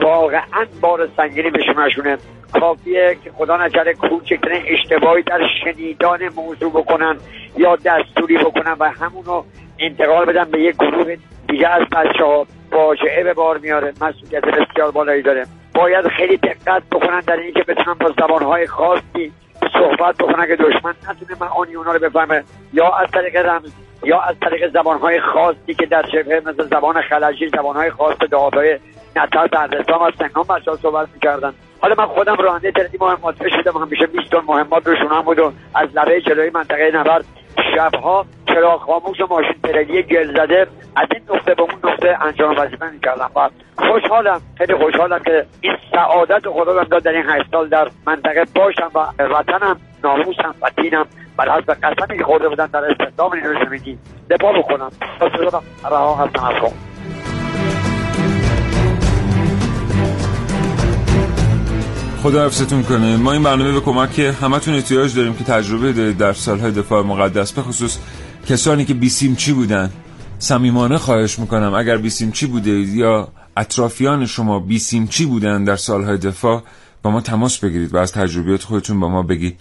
واقعا بار سنگینی به شمشونه کافیه که خدا نکرده کوچکترین اشتباهی در شنیدان موضوع بکنن یا دستوری بکنن و همونو انتقال بدن به یک گروه دیگه از بچه ها فاجعه به بار میاره مسئولیت بسیار بالایی داره. باید خیلی دقت بکنن در اینکه بتونن با زبانهای خاصی صحبت بکنن که دشمن نتونه معانی اونا رو بفهمه. یا از طریق رمز یا از طریق زبانهای خاصی که در شبه مثل زبان خلجی زبانهای خاص دهاتهای نتر بردستان و سنگان بچه ها صحبت می‌کردن. حالا من خودم راننده تردی مهمات شدم. همیشه 20 تن مهمات روشون بود و از لبه جلوی منطقه نبرد شبها چراغ خاموش ماشین ترلی گل زده. از این نقطه به اون نقطه انجام وظیفه می‌کردم و خوشحالم خیلی خوشحالم که این سعادت خدا داد در این هشت سال در منطقه باشم و وطنم ناموسم و دینم بر حسب قسمی که خورده بودن در استخدام نیروی زمینی دفاع بکنم. رها هستم از خدا حفظتون کنه. ما این برنامه به کمک همتون احتیاج داریم که تجربه دارید در سالهای دفاع مقدس. به خصوص کسانی که بیسیم چی بودن؟ صمیمانه خواهش می‌کنم. اگر بیسیم چی بوده یا اطرافیان شما بیسیم چی بودن در سالهای دفاع با ما تماس بگیرید و از تجربیات خودتون با ما بگید.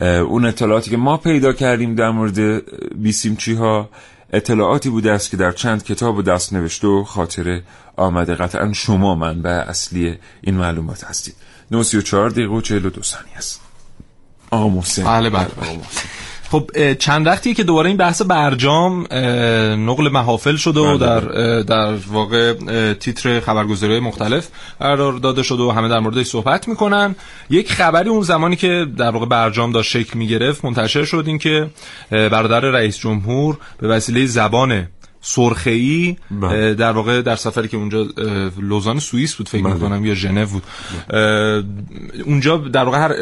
اون اطلاعاتی که ما پیدا کردیم در مورد بیسیم چی ها اطلاعاتی بوده است که در چند کتاب و دست نوشته و خاطره آمده. قطعا شما من به اصلی این معلومات هستید. 94 دقیقه و 42 ثانیه است. آقا محسن. بله بله محسن. خب چند وقتی که دوباره این بحث برجام نقل محافل شده و بله. در در واقع تیتر خبرگزاری مختلف قرار داده شده و همه در موردش صحبت می‌کنن. یک خبری اون زمانی که در واقع برجام داشت شکل می‌گرفت منتشر شد این که برادر رئیس جمهور به وسیله زبان سرخی بله. در واقع در سفری که اونجا لوزان سوئیس بود فکر بله. می‌کنم یا ژنو بود اونجا در واقع هر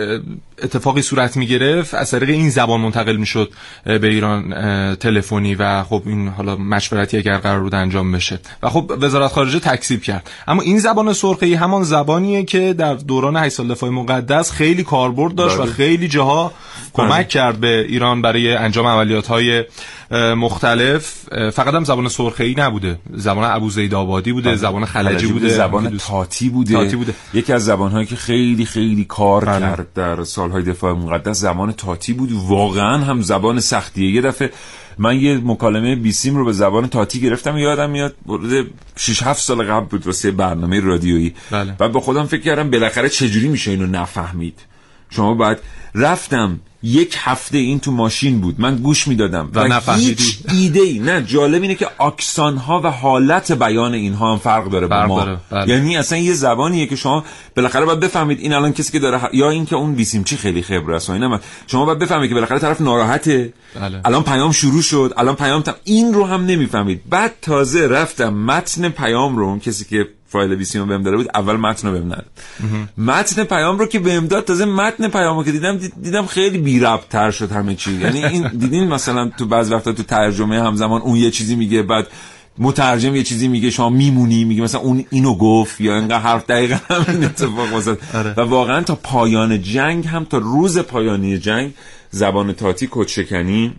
اتفاقی صورت می گرفت از طریق این زبان منتقل می‌شد به ایران تلفنی و خب این حالا مشورتی اگر قرار بود انجام بشه و خب وزارت خارجه تکذیب کرد اما این زبان سرخی همان زبانیه که در دوران 8 سال دفاع مقدس خیلی کاربرد داشت و بله. خیلی جاها کمک کرد به ایران برای انجام عملیات های مختلف فقط هم زبان سرخی نبوده زبان ابو زید آبادی بوده بله. زبان خلجی بوده زبان تاتی بوده. تاتی بوده یکی از زبانهایی که خیلی خیلی کار بله. کرد در سالهای دفاع مقدس زبان تاتی بود واقعا هم زبان سختیه یه دفعه من یه مکالمه بیسیم رو به زبان تاتی گرفتم یادم میاد برده 6 7 سال قبل بود واسه برنامه رادیویی بله. بعد با خودم فکر کردم بالاخره چجوری میشه اینو نفهمید شما باید رفتم یک هفته این تو ماشین بود من گوش می‌دادم و نفهمیدی. هیچ ایده ای نه جالب اینه که اکسان ها و حالت بیان اینها هم فرق داره با ما داره، بله. یعنی اصلا یه زبانیه که شما بالاخره باید بفهمید این الان کسی که داره ح- یا اینکه اون چی خیلی خبره است و اینا شما باید بفهمید که بالاخره طرف ناراحته بله. الان پیام شروع شد الان پیام تم... این رو هم نمی‌فهمید بعد تازه رفتم متن پیام رو اون کسی که فایل بیسیمو بهم داده بود اول متن رو بهم نداد. متن پیام رو که بهم داد تازه متن پیامو که دیدم دید- دیدم خیلی بی تر شد همه چی. یعنی این [LAUGHS] دیدین مثلا تو بعض وقتا تو ترجمه همزمان اون یه چیزی میگه بعد مترجم یه چیزی میگه شما میمونی میگه مثلا اون اینو گفت یا اینقدر حرف دقیقا همین اتفاق واسه. و واقعا تا پایان جنگ هم تا روز پایانی جنگ زبان تاتی کدشکنی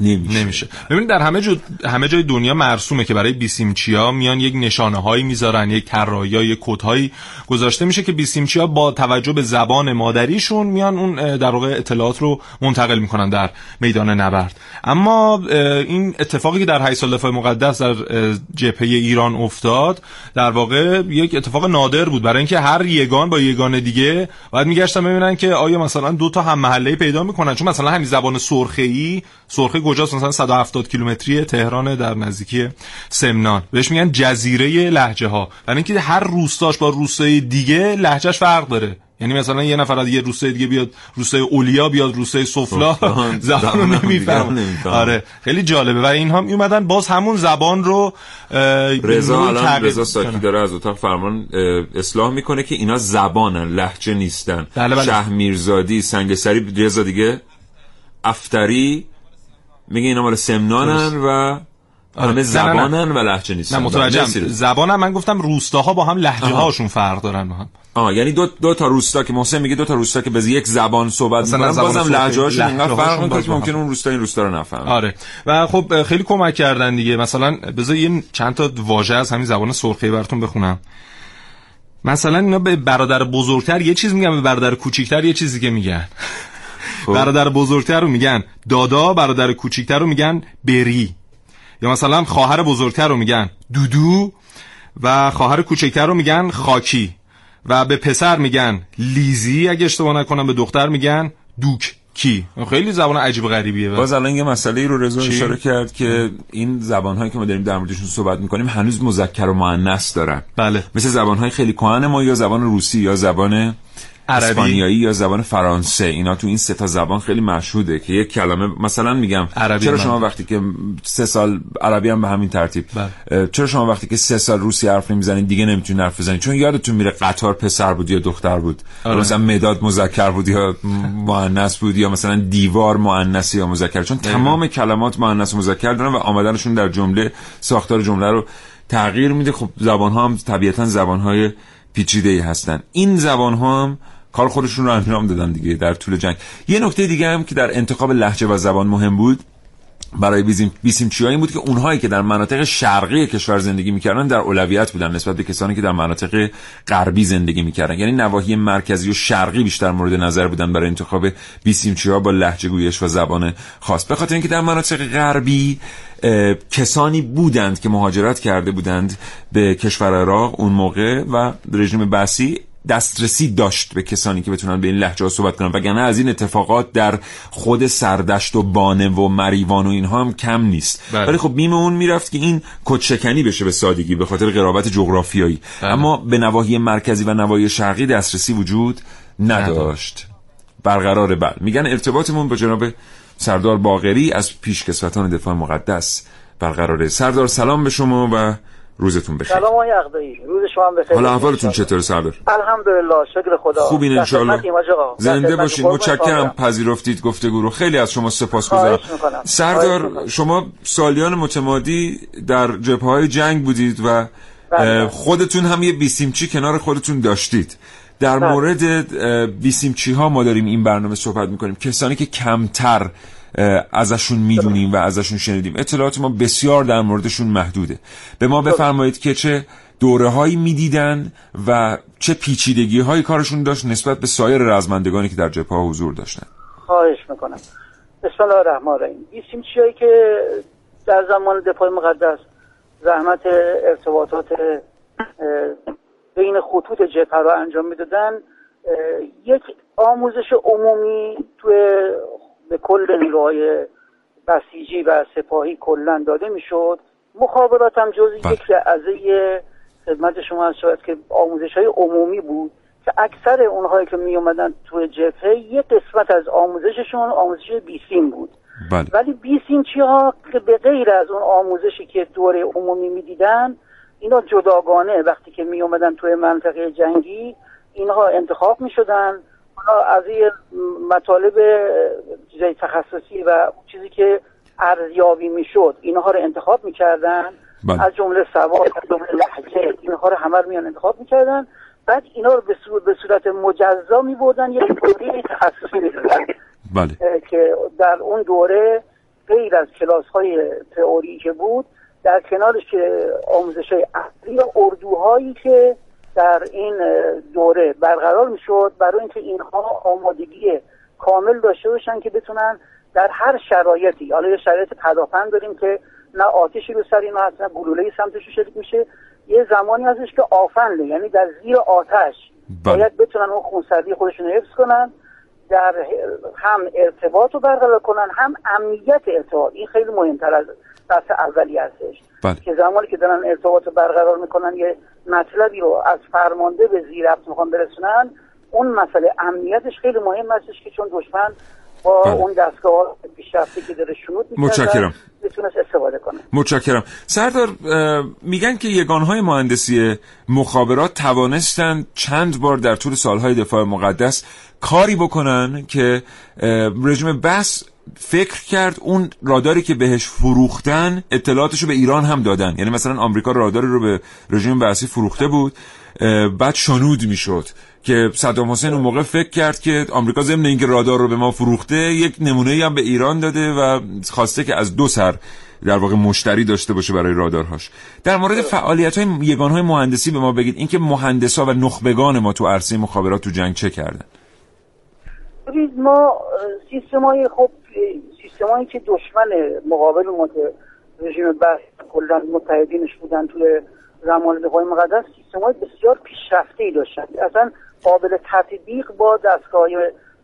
نمیشه. نمیشه. ببینید در همه, جو... همه جای دنیا مرسومه که برای بیسیمچیا میان یک نشانه هایی می‌ذارن یک طراحی یک کد هایی گذاشته میشه که بیسیمچیا با توجه به زبان مادریشون میان اون در واقع اطلاعات رو منتقل می‌کنن در میدان نبرد. اما این اتفاقی که در 8 سال دفاع مقدس در جبهه ایران افتاد در واقع یک اتفاق نادر بود. برای اینکه هر یگان با یگان دیگه باید میگشتن ببینن که آیا مثلا دو تا هم محله پیدا می‌کنن. چون مثلا همین زبان سرخه ای سرخه کجاست مثلا 170 کیلومتری تهران در نزدیکی سمنان بهش میگن جزیره لهجه ها برای اینکه هر روستاش با روستای دیگه لهجهش فرق داره یعنی مثلا یه نفر از یه روستای دیگه بیاد روستای اولیا بیاد روستای سفلا. [LAUGHS] زبان رو نمیفهم. آره خیلی جالبه و اینها میومدن باز همون زبان رو رضا الان رضا ساکی. داره از اتاق فرمان اصلاح می‌کنه که اینا زبانن لهجه نیستن بله، بله. شه میرزادی سنگسری رضا دیگه افتری میگه اینا مال سمنانن و همه نه، نه، زبانن و لهجه نیستن. نه متوجهم. زبانم من گفتم روستاها با هم لهجه آها. هاشون فرق دارن با هم. آه یعنی دو, دو تا روستا که محسن میگه دو تا روستا که به یک زبان صحبت می‌کنن بازم لهجه هاشون اینقدر فرق می‌کنه که با هم. ممکن اون روستا این روستا رو نفهمه آره. و خب خیلی کمک کردن دیگه. مثلا بذار یه چند تا واژه از همین زبان سرخی براتون بخونم. مثلا اینا به برادر بزرگتر یه چیز میگن به برادر کوچیکتر یه چیزی که میگن. برادر بزرگتر رو میگن دادا برادر کوچیکتر رو میگن بری. یا مثلا خواهر بزرگتر رو میگن دودو و خواهر کوچکتر رو میگن خاکی. و به پسر میگن لیزی اگه اشتباه نکنم به دختر میگن دوک کی خیلی زبان عجیب غریبیه. باز الان یه مسئله ای رو رضا؟ اشاره کرد که این زبان هایی که ما داریم در موردشون صحبت می‌کنیم هنوز مذکر و مؤنث دارن. بله. مثل زبان های خیلی کهن ما یا زبان روسی یا زبان عربی. اسپانیایی یا زبان فرانسه اینا تو این سه تا زبان خیلی مشهوده که یک کلمه مثلا میگم عربی چرا. شما وقتی که سه سال عربی هم به همین ترتیب بله. چرا شما وقتی که سه سال روسی حرف نمی‌زنید دیگه نمی‌تونید حرف بزنید چون یادتون میره قطار پسر بود یا دختر بود آره. مثلا مداد مذکر بود یا مؤنث بود یا مثلا دیوار مؤنث یا مذکر چون تمام کلمات مؤنث و مذکر دارن و آمدنشون در جمله ساختار جمله رو تغییر میده خب زبان ها هم طبیعتا زبان های پیچیده ای هستن این زبان ها هم کار خودشون رو انجام دادن دیگه در طول جنگ. یه نکته دیگه هم که در انتخاب لهجه و زبان مهم بود برای بیسیم بیسیمچی این بود که اونهایی که در مناطق شرقی کشور زندگی می‌کردن در اولویت بودن نسبت به کسانی که در مناطق غربی زندگی می‌کردن. یعنی نواحی مرکزی و شرقی بیشتر مورد نظر بودن برای انتخاب بیسیمچی ها با لهجه گویش و زبان خاص. به خاطر اینکه در مناطق غربی کسانی بودند که مهاجرت کرده بودند به کشور عراق اون موقع و رژیم بسی دسترسی داشت به کسانی که بتونن به این لهجه ها صحبت کنن. وگرنه از این اتفاقات در خود سردشت و بانه و مریوان و اینها هم کم نیست. بله. ولی خب بیم اون می‌رفت که این کدشکنی بشه به سادگی به خاطر قرابت جغرافیایی. بله. اما به نواحی مرکزی و نواحی شرقی دسترسی وجود نداشت. برقرار بل میگن ارتباطمون با جناب سردار باقری از پیشکسوتان دفاع مقدس برقراره. سردار سلام به شما و روزتون بخیر. سلام آقای اقدایی. روز شما هم بخیر. حالا احوالتون چطور سردار الحمدلله. شکر خدا. خوبین در انشالله زنده باشین. متشکرم. پذیرفتید گفتگو رو. خیلی از شما سپاسگزارم. سردار. شما سالیان متمادی در جبهه های جنگ بودید و بله. خودتون هم یه بیسیمچی کنار خودتون داشتید. در بله. مورد بیسیمچی ها ما داریم این برنامه صحبت می‌کنیم. کسانی که کمتر ازشون می‌دونیم و ازشون شنیدیم. اطلاعات ما بسیار در موردشون محدوده. به ما بفرمایید که چه دوره هایی می‌دیدن و چه پیچیدگی های کارشون داشت نسبت به سایر رزمندگانی که در جبهه ها حضور داشتن. خواهش می‌کنم. بسم الله الرحمن الرحیم. بیسیم چیایی که در زمان دفاع مقدس زحمت ارتباطات بین خطوط جبهه رو انجام می‌دادن یک آموزش عمومی توی به کل نیروهای بسیجی و سپاهی کلا داده می‌شد. مخابرات هم جز بله. یک لحظه خدمت شما شاید که آموزش های عمومی بود که اکثر اونهایی که می اومدن توی جبهه یک قسمت از آموزششون آموزش بیسیم بود. بله. ولی بیسیمچی ها؟ که به غیر از اون آموزشی که دوره عمومی می‌دیدن اینا جداگانه وقتی که می اومدن توی منطقه جنگی اینها انتخاب می شدن از این مطالب چیزای تخصصی و اون چیزی که ارزیابی می شد اینها رو انتخاب می کردن بله. از جمله سواد از جمله لحجه اینها رو همه رو میان انتخاب می کردن بعد اینا رو به صورت, به صورت مجزا می بردن یک دوره تخصصی می بله. که در اون دوره غیر از کلاس های تئوری که بود در کنارش که آموزش های اصلی و اردوهایی که در این دوره برقرار می شد برای اینکه اینها آمادگی کامل داشته باشن که بتونن در هر شرایطی حالا یه شرایط پداپند داریم که نه آتشی رو سر اینا هست نه گلوله سمتش رو شلیک میشه یه زمانی هستش که آفنده یعنی در زیر آتش بله. باید بتونن اون خونسردی خودشون رو حفظ کنن در هم ارتباط رو برقرار کنن هم امنیت ارتباط این خیلی مهمتر از بحث اولی هستش بله. که زمانی که دارن ارتباط برقرار می‌کنن یه مطلبی رو از فرمانده به زیر می‌خوان برسونن اون مسئله امنیتش خیلی مهم هستش که چون دشمن با بله. اون دستگاه پیشرفته که داره می‌کرد متشکرم. استفاده کنه متشکرم سردار میگن که یگانهای مهندسی مخابرات توانستند چند بار در طول سالهای دفاع مقدس کاری بکنن که رژیم بس فکر کرد اون راداری که بهش فروختن اطلاعاتشو به ایران هم دادن. یعنی مثلا آمریکا راداری رو به رژیم بعثی فروخته بود بعد شنود می‌شد که صدام حسین اون موقع فکر کرد که آمریکا ضمن اینکه رادار رو به ما فروخته یک نمونه هم به ایران داده و خواسته که از دو سر در واقع مشتری داشته باشه برای رادارهاش. در مورد فعالیت های یگان های مهندسی به ما بگید. اینکه مهندسا و نخبگان ما تو عرصه مخابرات تو جنگ چه کردن؟ ما سیستم های خب سیستم هایی که دشمن مقابل ما که رژیم بس کلا متحدینش بودن توی زمان دفاع مقدس سیستم های بسیار پیشرفته ای داشتن. اصلا قابل تطبیق با دستگاه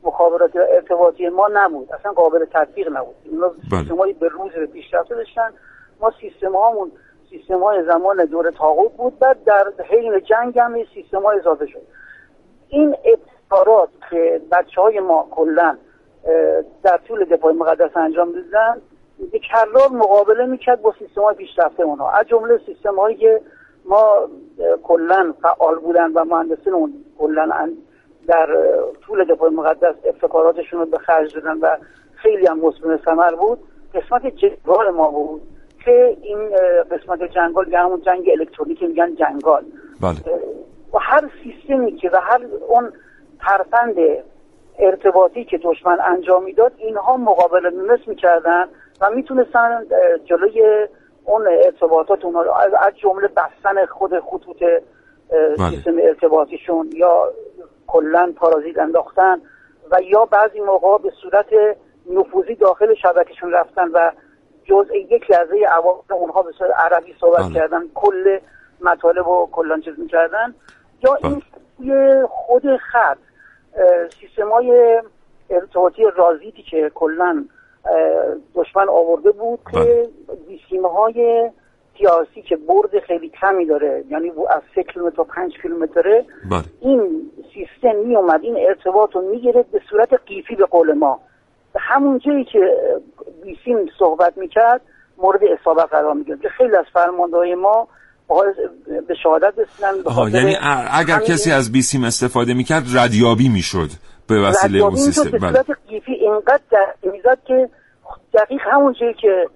و ارتباطی ما نبود. اصلا قابل تطبیق نبود. اینا بله. سیستم های به روز پیشرفته داشتن. ما سیستم هامون سیستم های زمان دور تاغوت بود. بعد در حین جنگ هم سیستم های اضافه شد. این ابتکارات که بچه های ما کلا در طول دفاع مقدس انجام دادن یک کرار مقابله می‌کرد با سیستم های پیشرفته اونها. از جمله سیستم هایی که ما کلا فعال بودن و مهندسین کلا در طول دفاع مقدس ابتکاراتشون رو به خرج دادن و خیلی هم مثمر ثمر بود. قسمت جنگال ما بود که این قسمت جنگال یعنی همون جنگ الکترونیکی میگن جنگال. بله. و هر سیستمی که و هر اون ترفند ارتباطی که دشمن انجام می‌داد اینها مقابله مثل می‌کردن و می‌تونستن جلوی اون ارتباطات اونها رو از جمله بستن خود خطوط بله. سیستم ارتباطیشون یا کلا پارازیت انداختن و یا بعضی موقع به صورت نفوذی داخل شبکهشون رفتن و جزء یک لحظه اواخر اونها به صورت عربی صحبت بله. کردن کل مطالب رو کلا چیز می‌کردن یا بله. این توی خود خط سیستم های ارتباطی رازیتی که کلا دشمن آورده بود که بله. بیسیمه های سیاسی که برد خیلی کمی داره یعنی از سه کیلومتر تا پنج کیلومتره بله. این سیستم می اومد این ارتباط رو می‌گرفت به صورت قیفی به قول ما. به همون جایی که بیسیم صحبت می‌کرد مورد اصابت قرار می‌گرفت. که خیلی از فرمانده های ما به شهادت رسیدن یعنی اگر همین کسی از بیسیم استفاده می‌کرد ردیابی می‌شد به وسیله اون سیستم به بله صورت قیفی اینقدر در می‌زد که دقیق همون جایی که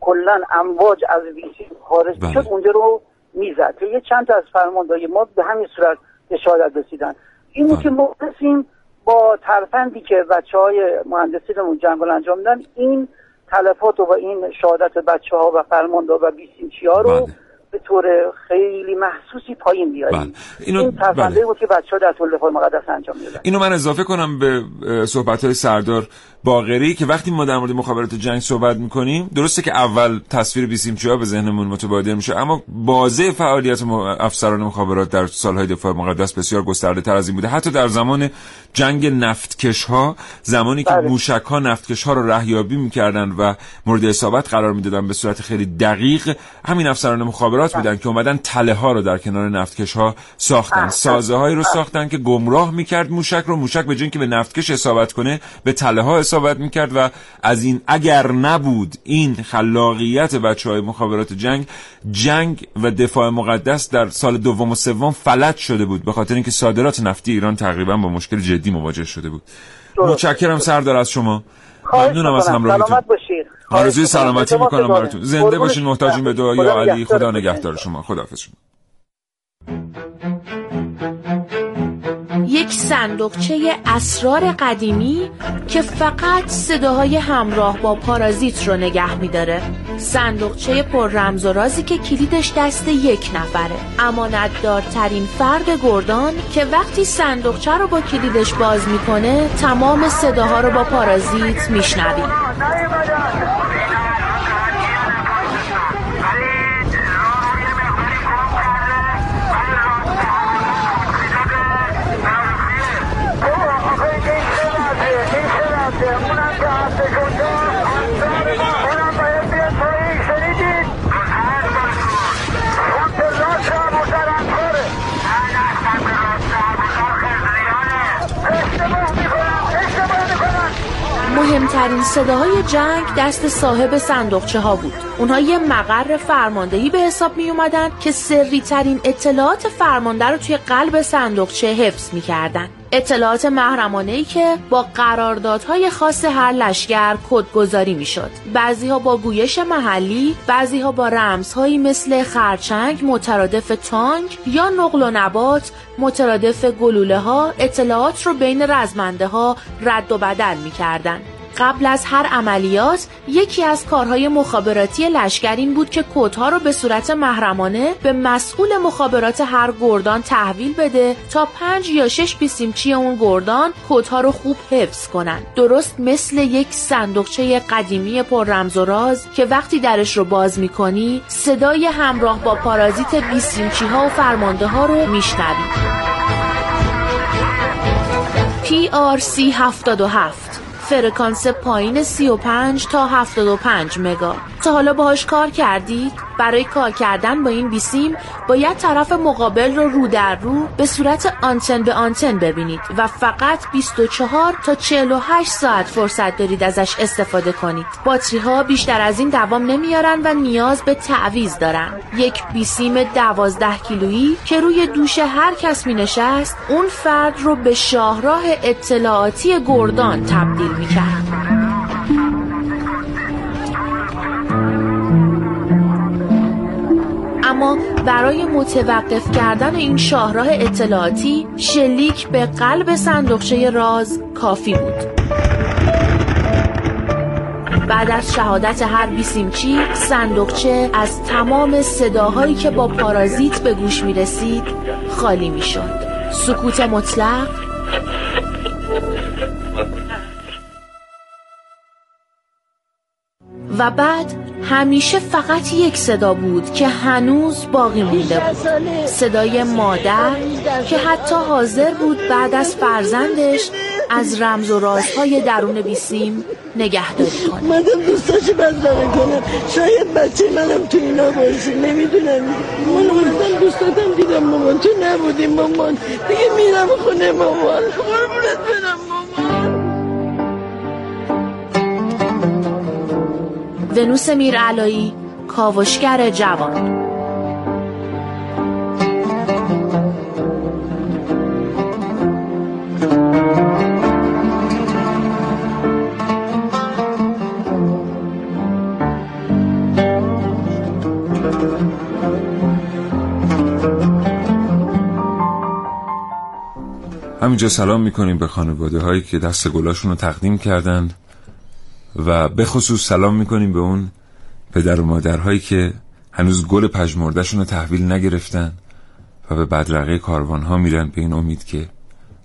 کلا امواج از ویسی خارج بله. می‌شد اونجا رو می‌زد که یه چند تا از فرماندهای ما به همین صورت به شهادت رسیدن اینو بله. که ما رسیم با ترفندی که بچه های مهندسینمون جنگل انجام میدن این تلفات و این شهادت بچه ها و فرمانده و بیسیمچی ها رو بله. به طور خیلی محسوسی پایین بیاریم بله. اینو- این بله. بود که بچه ها در طول دفاع مقدس انجام می‌دادن اینو من اضافه کنم به صحبت های سردار باقری که وقتی ما در مورد مخابرات جنگ صحبت می‌کنیم درسته که اول تصویر بیسیمچی ها به ذهنمون متبادر میشه اما بازه فعالیت افسران مخابرات در سالهای دفاع مقدس بسیار گسترده تر از این بوده حتی در زمان جنگ نفتکش ها زمانی که بله. موشک ها نفتکش ها رو رهیابی می‌کردن و مورد اصابت قرار می‌دادن به صورت خیلی دقیق همین افسران مخابرات بودن که اومدن تله ها رو در کنار نفتکش ها ساختن. سازه هایی رو ساختن که گمراه می‌کرد موشک رو. موشک به اینکه به نفتکش اصابت کنه به تله ها اصابت می‌کرد و از این اگر نبود این خلاقیت بچه های مخابرات جنگ جنگ و دفاع مقدس در سال دوم و سوم فلج شده بود. به خاطر اینکه صادرات نفتی ایران تقریبا با مشکل جدی مواجه شده بود. متشکرم سردار از شما. ممنونم از. همراهیتون. آرزوی. سلامتی می‌کنم. براتون زنده باشین محتاجین به. دعای علی. خدا نگهدار شما خداحافظ شما یک صندوقچه اسرار قدیمی که فقط صداهای همراه با پارازیت رو نگه میداره. صندوقچه پر رمز و رازی که کلیدش دست یک نفره. امانتدارترین فرد گردان که وقتی صندوقچه رو با کلیدش باز می‌کنه تمام صداها رو با پارازیت میشنویم مهمترین صداهای جنگ دست صاحب صندوقچه ها بود اونها یه مقر فرماندهی به حساب می اومدن که سری ترین اطلاعات فرمانده رو توی قلب صندوقچه حفظ می کردن. اطلاعات محرمانه ای که با قراردادهای خاص هر لشکر کدگذاری می شد. بعضی ها با گویش محلی، بعضی ها با رمزهایی مثل خرچنگ مترادف تانک یا نقل و نبات مترادف گلوله ها اطلاعات رو بین رزمنده ها رد و بدل می کردن. قبل از هر عملیات یکی از کارهای مخابراتی لشکر این بود که کدها رو به صورت محرمانه به مسئول مخابرات هر گردان تحویل بده تا پنج یا شش بیسیمچی اون گردان کدها رو خوب حفظ کنن. درست مثل یک صندوقچه قدیمی پر رمز و راز که وقتی درش رو باز می‌کنی صدای همراه با پارازیت بیسیمچی ها و فرمانده ها رو میشنوی. PRC 77 فرکانس پایین 35 تا 75 مگا تا حالا باهاش کار کردید؟ برای کار کردن با این بیسیم باید طرف مقابل رو رو در رو به صورت آنتن به آنتن ببینید و فقط 24 تا 48 ساعت فرصت دارید ازش استفاده کنید. باتری ها بیشتر از این دوام نمیارن و نیاز به تعویض دارن. یک بیسیم 12 کیلویی که روی دوش هر کس می نشست اون فرد رو به شاهراه اطلاعاتی گردان تبدیل می کرد برای متوقف کردن این شاهراه اطلاعاتی شلیک به قلب صندوقچه راز کافی بود. بعد از شهادت هر بیسیمچی صندوقچه از تمام صداهایی که با پارازیت به گوش می رسید خالی می شد سکوت مطلق. و بعد همیشه فقط یک صدا بود که هنوز باقی مونده بود. صدای مادر که حتی حاضر بود بعد از فرزندش از رمز و رازهای درون بیسیم نگهداری کنه. مادم دوستاشو بدرقه کنم. شاید بچه منم تو اینا باشه نمی‌دونم. من اومدم دوستاتم دیدم مامان. تو نبودیم مامان. دیگه میرم خونه مامان. قربونت برم ونوس میرعلایی کاوشگر جوان. همینجا سلام می‌کنیم به خانواده هایی که دست گلاشون رو تقدیم کردن و به خصوص سلام می‌کنیم به اون پدر و مادرهایی که هنوز گل پژمردهشون رو تحویل نگرفتن و به بدرقه کاروان ها میرن به این امید که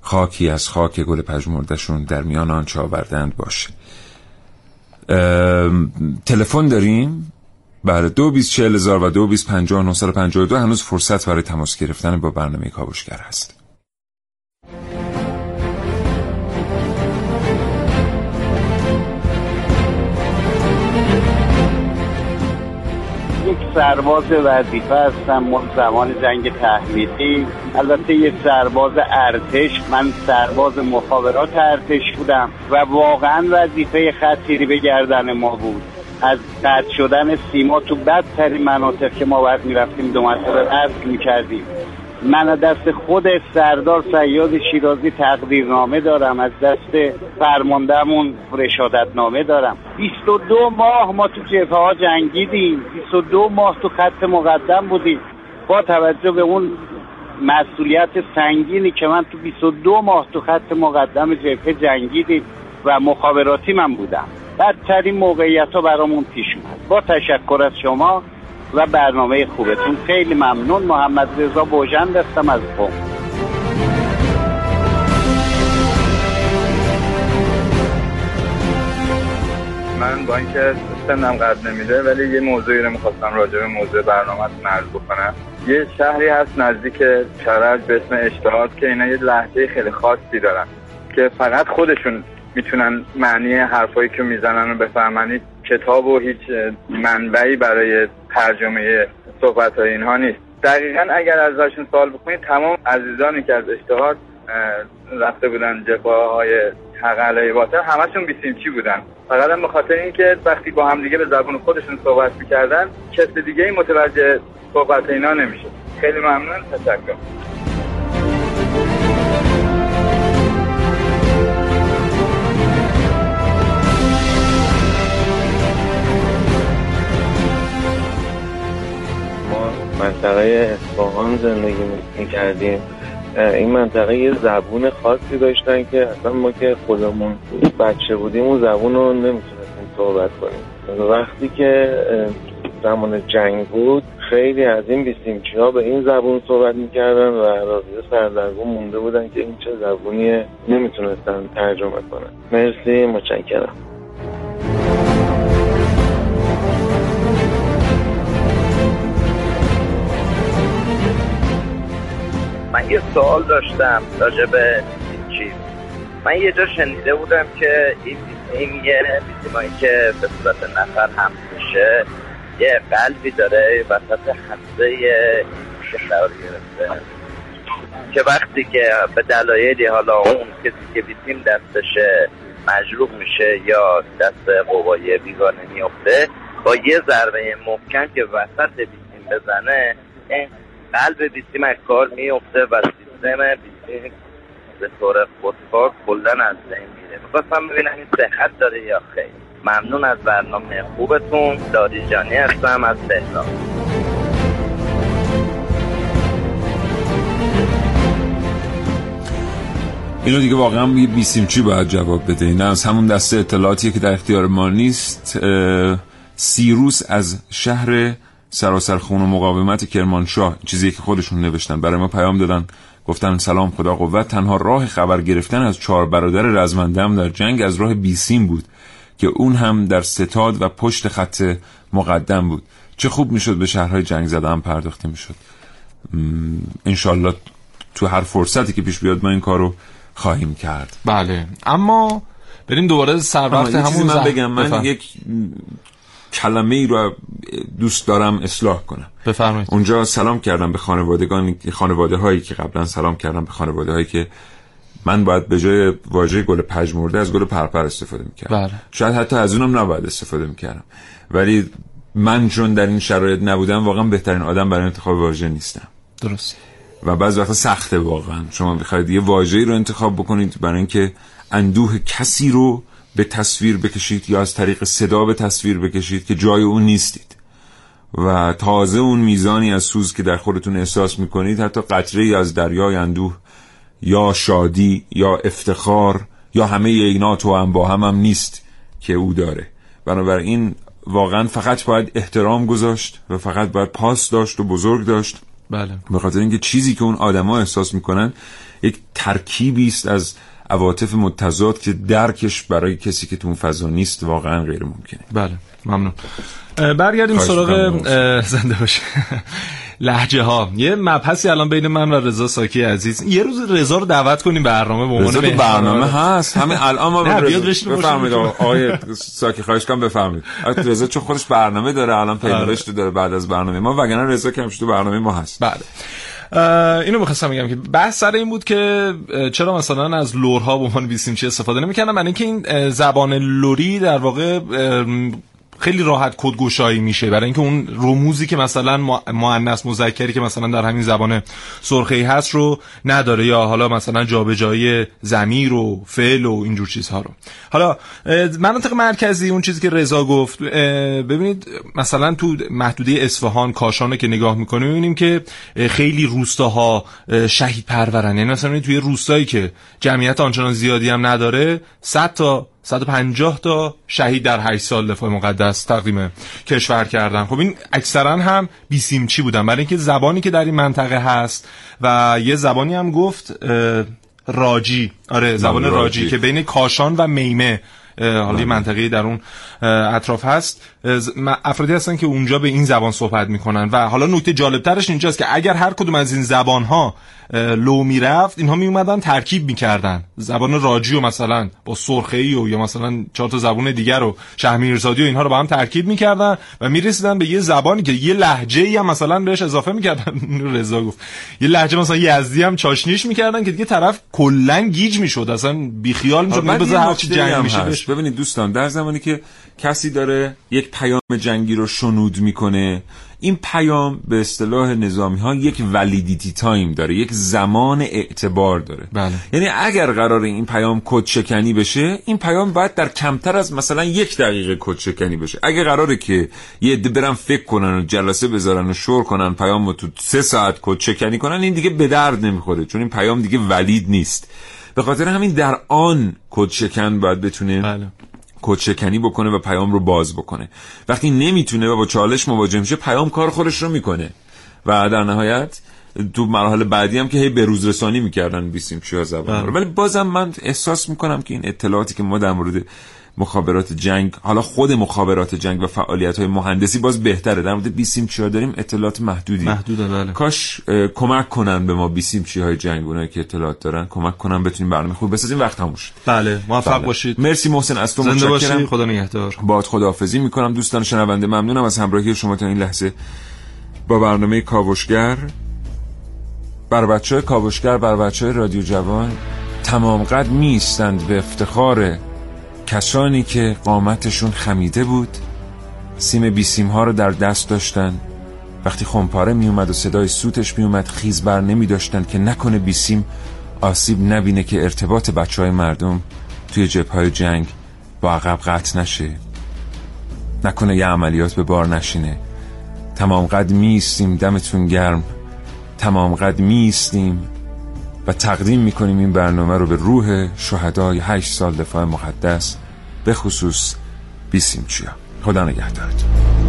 خاکی از خاک گل پژمردهشون در میان آنچه آوردند باشه. تلفن داریم؟ بله دو بیس و دو بیس پنجاه هنوز فرصت برای تماس گرفتن با برنامه کابوشگر هست. سرباز وظیفه هستم زمان جنگ تحمیلی. البته یک سرباز ارتش من سرباز مخابرات ارتش بودم و واقعا وظیفه خطیری به گردن ما بود. از قطع شدن سیما تو بدترین مناطق که ما باید می‌رفتیم دو مرتبه اصل می‌کردیم. من دست خود سردار سیاد شیرازی تقدیرنامه دارم. از دست فرماندهمون رشادت نامه دارم 22 ماه ما تو جبهه ها جنگیدیم. 22 ماه تو خط مقدم بودیم. با توجه به اون مسئولیت سنگینی که من تو 22 ماه تو خط مقدم جبهه جنگیدیم و مخابراتی من بودم. بدترین موقعیت ها برامون پیش اومد. با تشکر از شما. و برنامه خوبتون. خیلی ممنون. محمد رضا بوجند هستم از قوم. من با اینکه سنم قد نمیده ولی یه موضوعی رو می‌خواستم راجع به موضوع برنامه عرض بکنم. یه شهری هست نزدیک کرج به اسم اشتهاد که اینا یه لحظه خیلی خاصی دارن که فقط خودشون می‌تونن معنی حرفایی که می‌زنن رو بفهمن. کتاب و هیچ منبعی برای ترجمه صحبت های اینها نیست. دقیقا اگر ازشون سوال بکنید تمام عزیزانی که از اشتهاد رفته بودن جفاه های تقلای باطل همشون بیسیمچی بودن. فقط هم به خاطر اینکه وقتی با هم دیگه به زبون خودشون صحبت می‌کردن کس دیگه ای متوجه صحبت اینا نمیشه خیلی ممنون. تشکر. منطقه اصفهان زندگی می‌کردیم. این منطقه یه زبون خاصی داشتن که اصلا ما که خودمون بچه بودیم اون زبون رو نمی‌تونستیم صحبت کنیم. وقتی که زمان جنگ بود خیلی از این بیسیمچی ها به این زبون صحبت می‌کردن و راضی سردرگون مونده بودن که این چه زبونیه نمی‌تونستن ترجمه کنن. مرسی متشکرم. من یه سوال داشتم راجع به این چیز. من یه جا شنیده بودم که این این یه بیسیمایی که به صورت نفر هم میشه یه قلبی داره وسط حسه قرار گرفته. که وقتی که به دلایلی حالا اون کسی که بیسیم دستش مجروح میشه یا دست قوای بیگانه میفته با یه ضربه محکم که وسط بیسیم بزنه قلب بیسیم از کار میفته و سیستم بیسیم به طور خودکار کلا از بین میره. می‌خواستم ببینم این صحت داره یا خیر. ممنون از برنامه خوبتون. دادی جانی هستم از تهران. اینو دیگه واقعا یه بیسیمچی باید جواب بده؟ این از همون دسته اطلاعاتی که در اختیار ما نیست. سیروس از شهر سراسر خون و مقاومت کرمانشاه چیزی که خودشون نوشتن برای ما پیام دادن. گفتن سلام خدا قوت تنها راه خبر گرفتن از چهار برادر رزمندم در جنگ از راه بیسیم بود که اون هم در ستاد و پشت خط مقدم بود. چه خوب می‌شد به شهرهای جنگ زده هم پرداخته می‌شد. انشالله تو هر فرصتی که پیش بیاد ما این کارو خواهیم کرد. بله اما بریم دوباره سر وقت همون من بگم. من یک کلمه ای رو دوست دارم اصلاح کنم. بفرمایید. اونجا سلام کردم به خانوادگان خانواده هایی که قبلا سلام کردم به خانواده هایی که من باید به جای واژه گل پژمرده از گل پرپر استفاده می‌کردم. بله. شاید حتی از اونم نباید استفاده می‌کردم. ولی من چون در این شرایط نبودم واقعا بهترین آدم برای انتخاب واژه نیستم. درست و بعض وقتا سخته واقعا. شما بخواید یه واژه‌ای رو انتخاب بکنید برای اینکه اندوه کسی رو به تصویر بکشید یا از طریق صدا به تصویر بکشید که جای اون نیستید. و تازه اون میزانی از سوز که در خودتون احساس می‌کنید حتی قطره از دریای اندوه یا شادی یا افتخار یا همه اینا تو هم با هم هم نیست که او داره. بنابراین واقعا فقط باید احترام گذاشت و فقط باید پاس داشت و بزرگ داشت. بله. به خاطر اینکه چیزی که اون آدما احساس می‌کنن یک ترکیبی است از عواطف متضاد که درکش برای کسی که تو اون فضا نیست واقعا غیر ممکنه. بله ممنون. برگردیم سراغ زنده باشه. [LAUGHS] لحجه ها یه مبحثی الان بین من و رضا ساکی عزیز. یه روز رضا رو دعوت کنیم برنامه به عنوان. برنامه هست. همین الان ما [LAUGHS] بفرمایید. آقای ساکی خواهش کنم بفرمایید. رضا چون خودش برنامه داره الان پیداش رو داره بعد از برنامه ما وگرنه رضا که تو برنامه ما هست. بله. اینو می‌خواستم بگم که بحث سر این بود که چرا مثلا از لورها به عنوان بیسیمچی استفاده نمی‌کردن؟ من اینکه این زبان لوری در واقع خیلی راحت کدگشایی میشه. برای اینکه اون رموزی که مثلا مؤ- مؤنث مذکری که مثلا در همین زبان سرخی هست رو نداره یا حالا مثلا جابجایی ضمیر و فعل و اینجور چیزها رو. حالا مناطق مرکزی اون چیزی که رضا گفت ببینید مثلا تو محدوده اصفهان کاشانه که نگاه می‌کنیم می‌بینیم که خیلی روستاها اه، شهید پرورن. یعنی مثلا توی روستایی که جمعیت آنچنان زیادی هم نداره 100 تا 150 تا شهید در 8 سال دفاع مقدس تقدیم کشور کردن. خب این اکثرا هم بیسیمچی بودن. برای اینکه زبانی که در این منطقه هست و یه زبانی هم گفت راجی. آره زبان راجی. راجی. که بین کاشان و میمه حالا یه منطقه در اون اطراف هست. افرادی هستن که اونجا به این زبان صحبت می‌کنن و حالا نکته جالبترش اینجاست که اگر هر کدوم از این زبان ها لو می‌رفت اینها می اومدن ترکیب می‌کردن. زبان راجی و مثلا با سرخه ای و یا مثلا چهار تا زبان دیگر رو شهمیرزادی و اینها رو با هم ترکیب می‌کردن و می‌رسیدن به یه زبانی که یه لهجه ای هم مثلا بهش اضافه می‌کردن. [LAUGHS] رضا گفت. یه لهجه مثلا یزدی هم چاشنیش می‌کردن که دیگه طرف کلا گیج می‌شد اصلا بیخیال می‌شد. بعد بذار هر چی جنگ میشه ببینید دوستان در زمانی که کسی داره یک پیام جنگی رو شنود می‌کنه این پیام به اصطلاح نظامی ها یک validity time داره یک زمان اعتبار داره بله. یعنی اگر قرار این پیام کد شکنی بشه این پیام باید در کمتر از مثلا یک دقیقه کد شکنی بشه اگه قراره که یه عده برن فکر کنن و جلسه بذارن و شور کنن پیام رو تو سه ساعت کد شکنی کنن این دیگه به درد نمی‌خوره چون این پیام دیگه valid نیست به خاطر همین در آن کد شکن باید بتونه بله. کدشکنی بکنه و پیام رو باز بکنه. وقتی نمی‌تونه و با چالش مواجه میشه پیام کار خودش رو می‌کنه. و در نهایت تو مراحل بعدی هم که هی به روز رسانی می‌کردن بیسیم چیا زبان رو. ولی بازم من احساس می‌کنم که این اطلاعاتی که ما در مورد مخابرات جنگ حالا خود مخابرات جنگ و فعالیت های مهندسی باز بهتره. در مورد بیسیم چیا داریم؟ اطلاعات محدودی. محدوده بله. کاش کمک کنن به ما بیسیم چی های جنگ اونایی که اطلاعات دارن. کمک کنن بتونیم برنامه خوب بسازیم. وقت تموم شد. بله موفق بله. باشید. مرسی محسن از تو زنده متشکرم. خدا نگهدار. باد خداحافظی می‌کنم. دوستان شنونده ممنونم از همراهی شما تا این لحظه. با برنامه کاوشگر بر بچه های کاوشگر بر بچه های رادیو جوان تمام قد میستند به افتخار کسانی که قامتشون خمیده بود سیم بیسیم ها رو در دست داشتن. وقتی خمپاره می اومد و صدای سوتش می اومد خیز بر نمی داشتن که نکنه بیسیم آسیب نبینه که ارتباط بچه های مردم توی جبهه جنگ با عقب قطع نشه. نکنه یه عملیات به بار نشینه. تمام قد میستیم دمتون گرم. تمام قد میستیم و تقدیم می‌کنیم این برنامه رو به روح شهدای هشت سال دفاع مقدس به خصوص بیسیم چیا. خدا نگهدارتون.